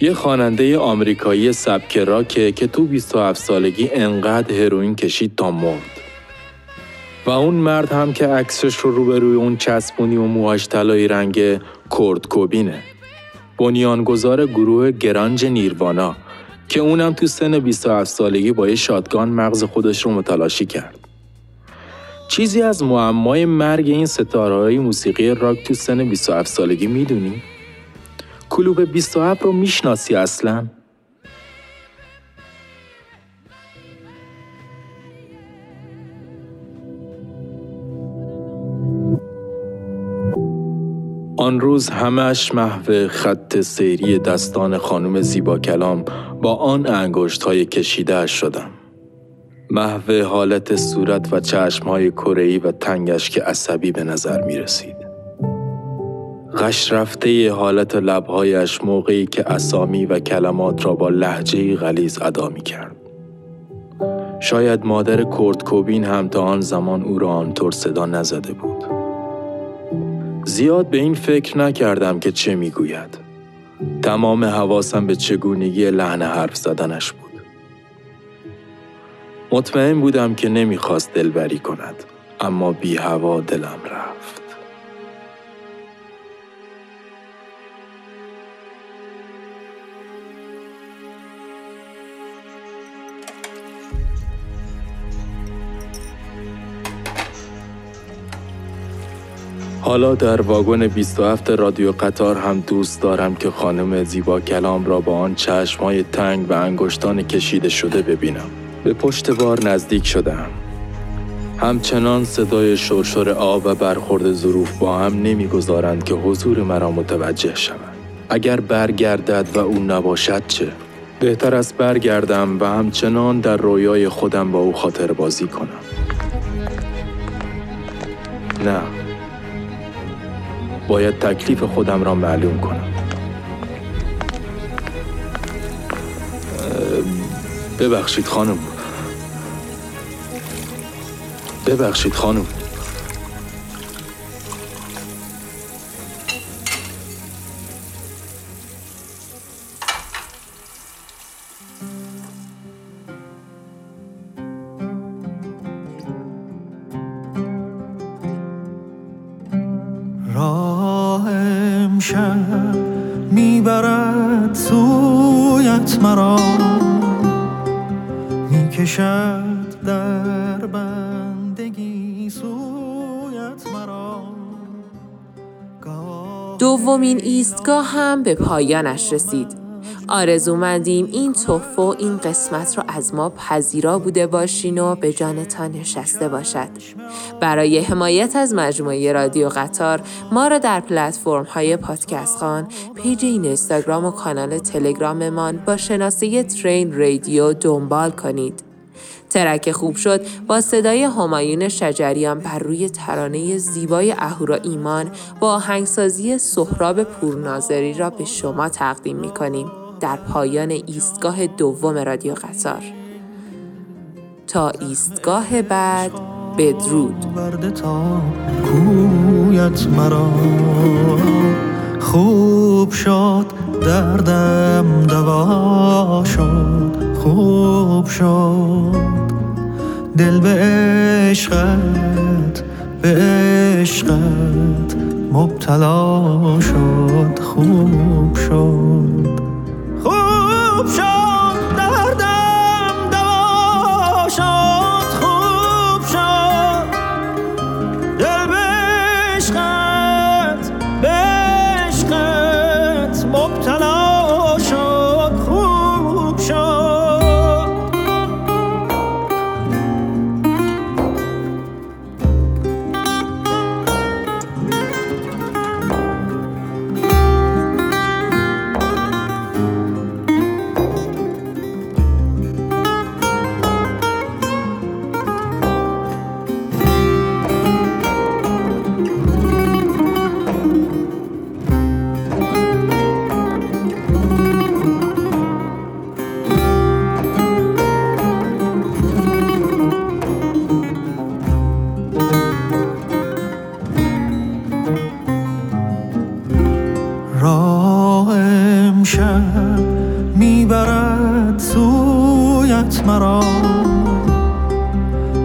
یه خواننده آمریکایی سبک راکه که تو 27 سالگی انقدر هروئین کشید تا مرد. و اون مرد هم که عکسش رو روبروی اون چسبونی و موهاش طلایی رنگ کورد کوبینه. بنیانگذار گروه گرانج نیروانا که اونم تو سن 27 سالگی با یه شادگان مغز خودش رو متلاشی کرد. چیزی از معمای مرگ این ستاره موسیقی راک تو سن 27 سالگی می‌دونی؟ کلوب 27 رو می‌شناسی اصلا؟ آن روز همش محو خط سیری دستان خانم زیبا کلام با آن انگشت های کشیده شدم. محو حالت صورت و چشم های کرهی و تنگش که عصبی به نظر می رسید. غش رفته حالت لبهایش موقعی که اسامی و کلمات را با لحجه غلیز ادا می کرد. شاید مادر کورت کوبین هم تا آن زمان او را آنطور صدا نزده بود. زیاد به این فکر نکردم که چه می‌گوید. تمام حواسم به چگونگی لحن حرف زدنش بود. مطمئن بودم که نمی‌خواست دلبری کند اما بی هوا دلم رفت. حالا در واگن 27 رادیو قطار هم دوست دارم که خانم زیبا کلام را با آن چشمای تنگ و انگشتان کشیده شده ببینم. به پشت بار نزدیک شدم. همچنان صدای شرشر آب و برخورد ظروف با هم نمی‌گذارند که حضور مرا متوجه شوند. اگر برگردد و او نباشد چه؟ بهتر است برگردم و همچنان در رویای خودم با او خاطر بازی کنم. نه باید تکلیف خودم را معلوم کنم. ببخشید خانم. ببخشید خانم. می‌کشد در بندگی سویت مرا دومین ایستگاه هم به پایانش رسید. آرزومندیم این تحفه و این قسمت رو از ما پذیرا بوده باشین و به جانتان نشسته باشد. برای حمایت از مجموعه رادیو قطار ما را در پلتفرم های پادکست خوان، page این اینستاگرام و کانال تلگراممان با شناسه train radio دنبال کنید. ترک خوب شد با صدای همایون شجریان بر روی ترانه زیبای اهورا ایمان با آهنگسازی سهراب پورناظری را به شما تقدیم می کنیم در پایان ایستگاه دوم رادیو قطار. تا ایستگاه بعد بدرود. کویت خوب شد دردم دوا شد. خوب شد. دل به عشقت به عشقت مبتلا شد. خوب شد. خوب شد راه امشب می‌برد سویت مرا.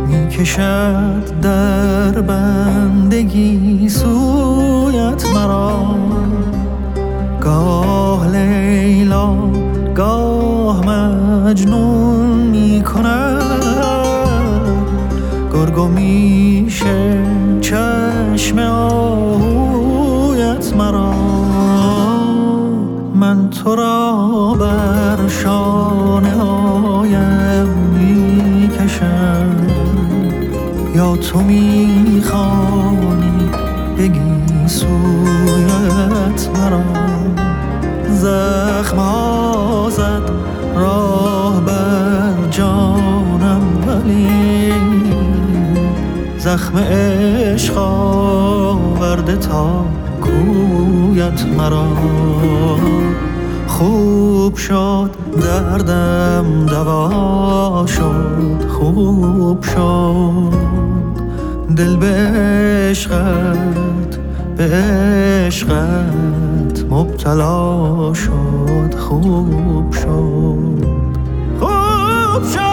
می‌کشد در بندگی سویت مرا. گاه لیلا گاه مجنون می‌کند. گرگو میشه چشم آهویت زخم عشق آورده تا کویت مرا. خوب شد دردم دوا شد خوب شد. دل به عشقت به عشقت مبتلا شد خوب شد. خوب شد.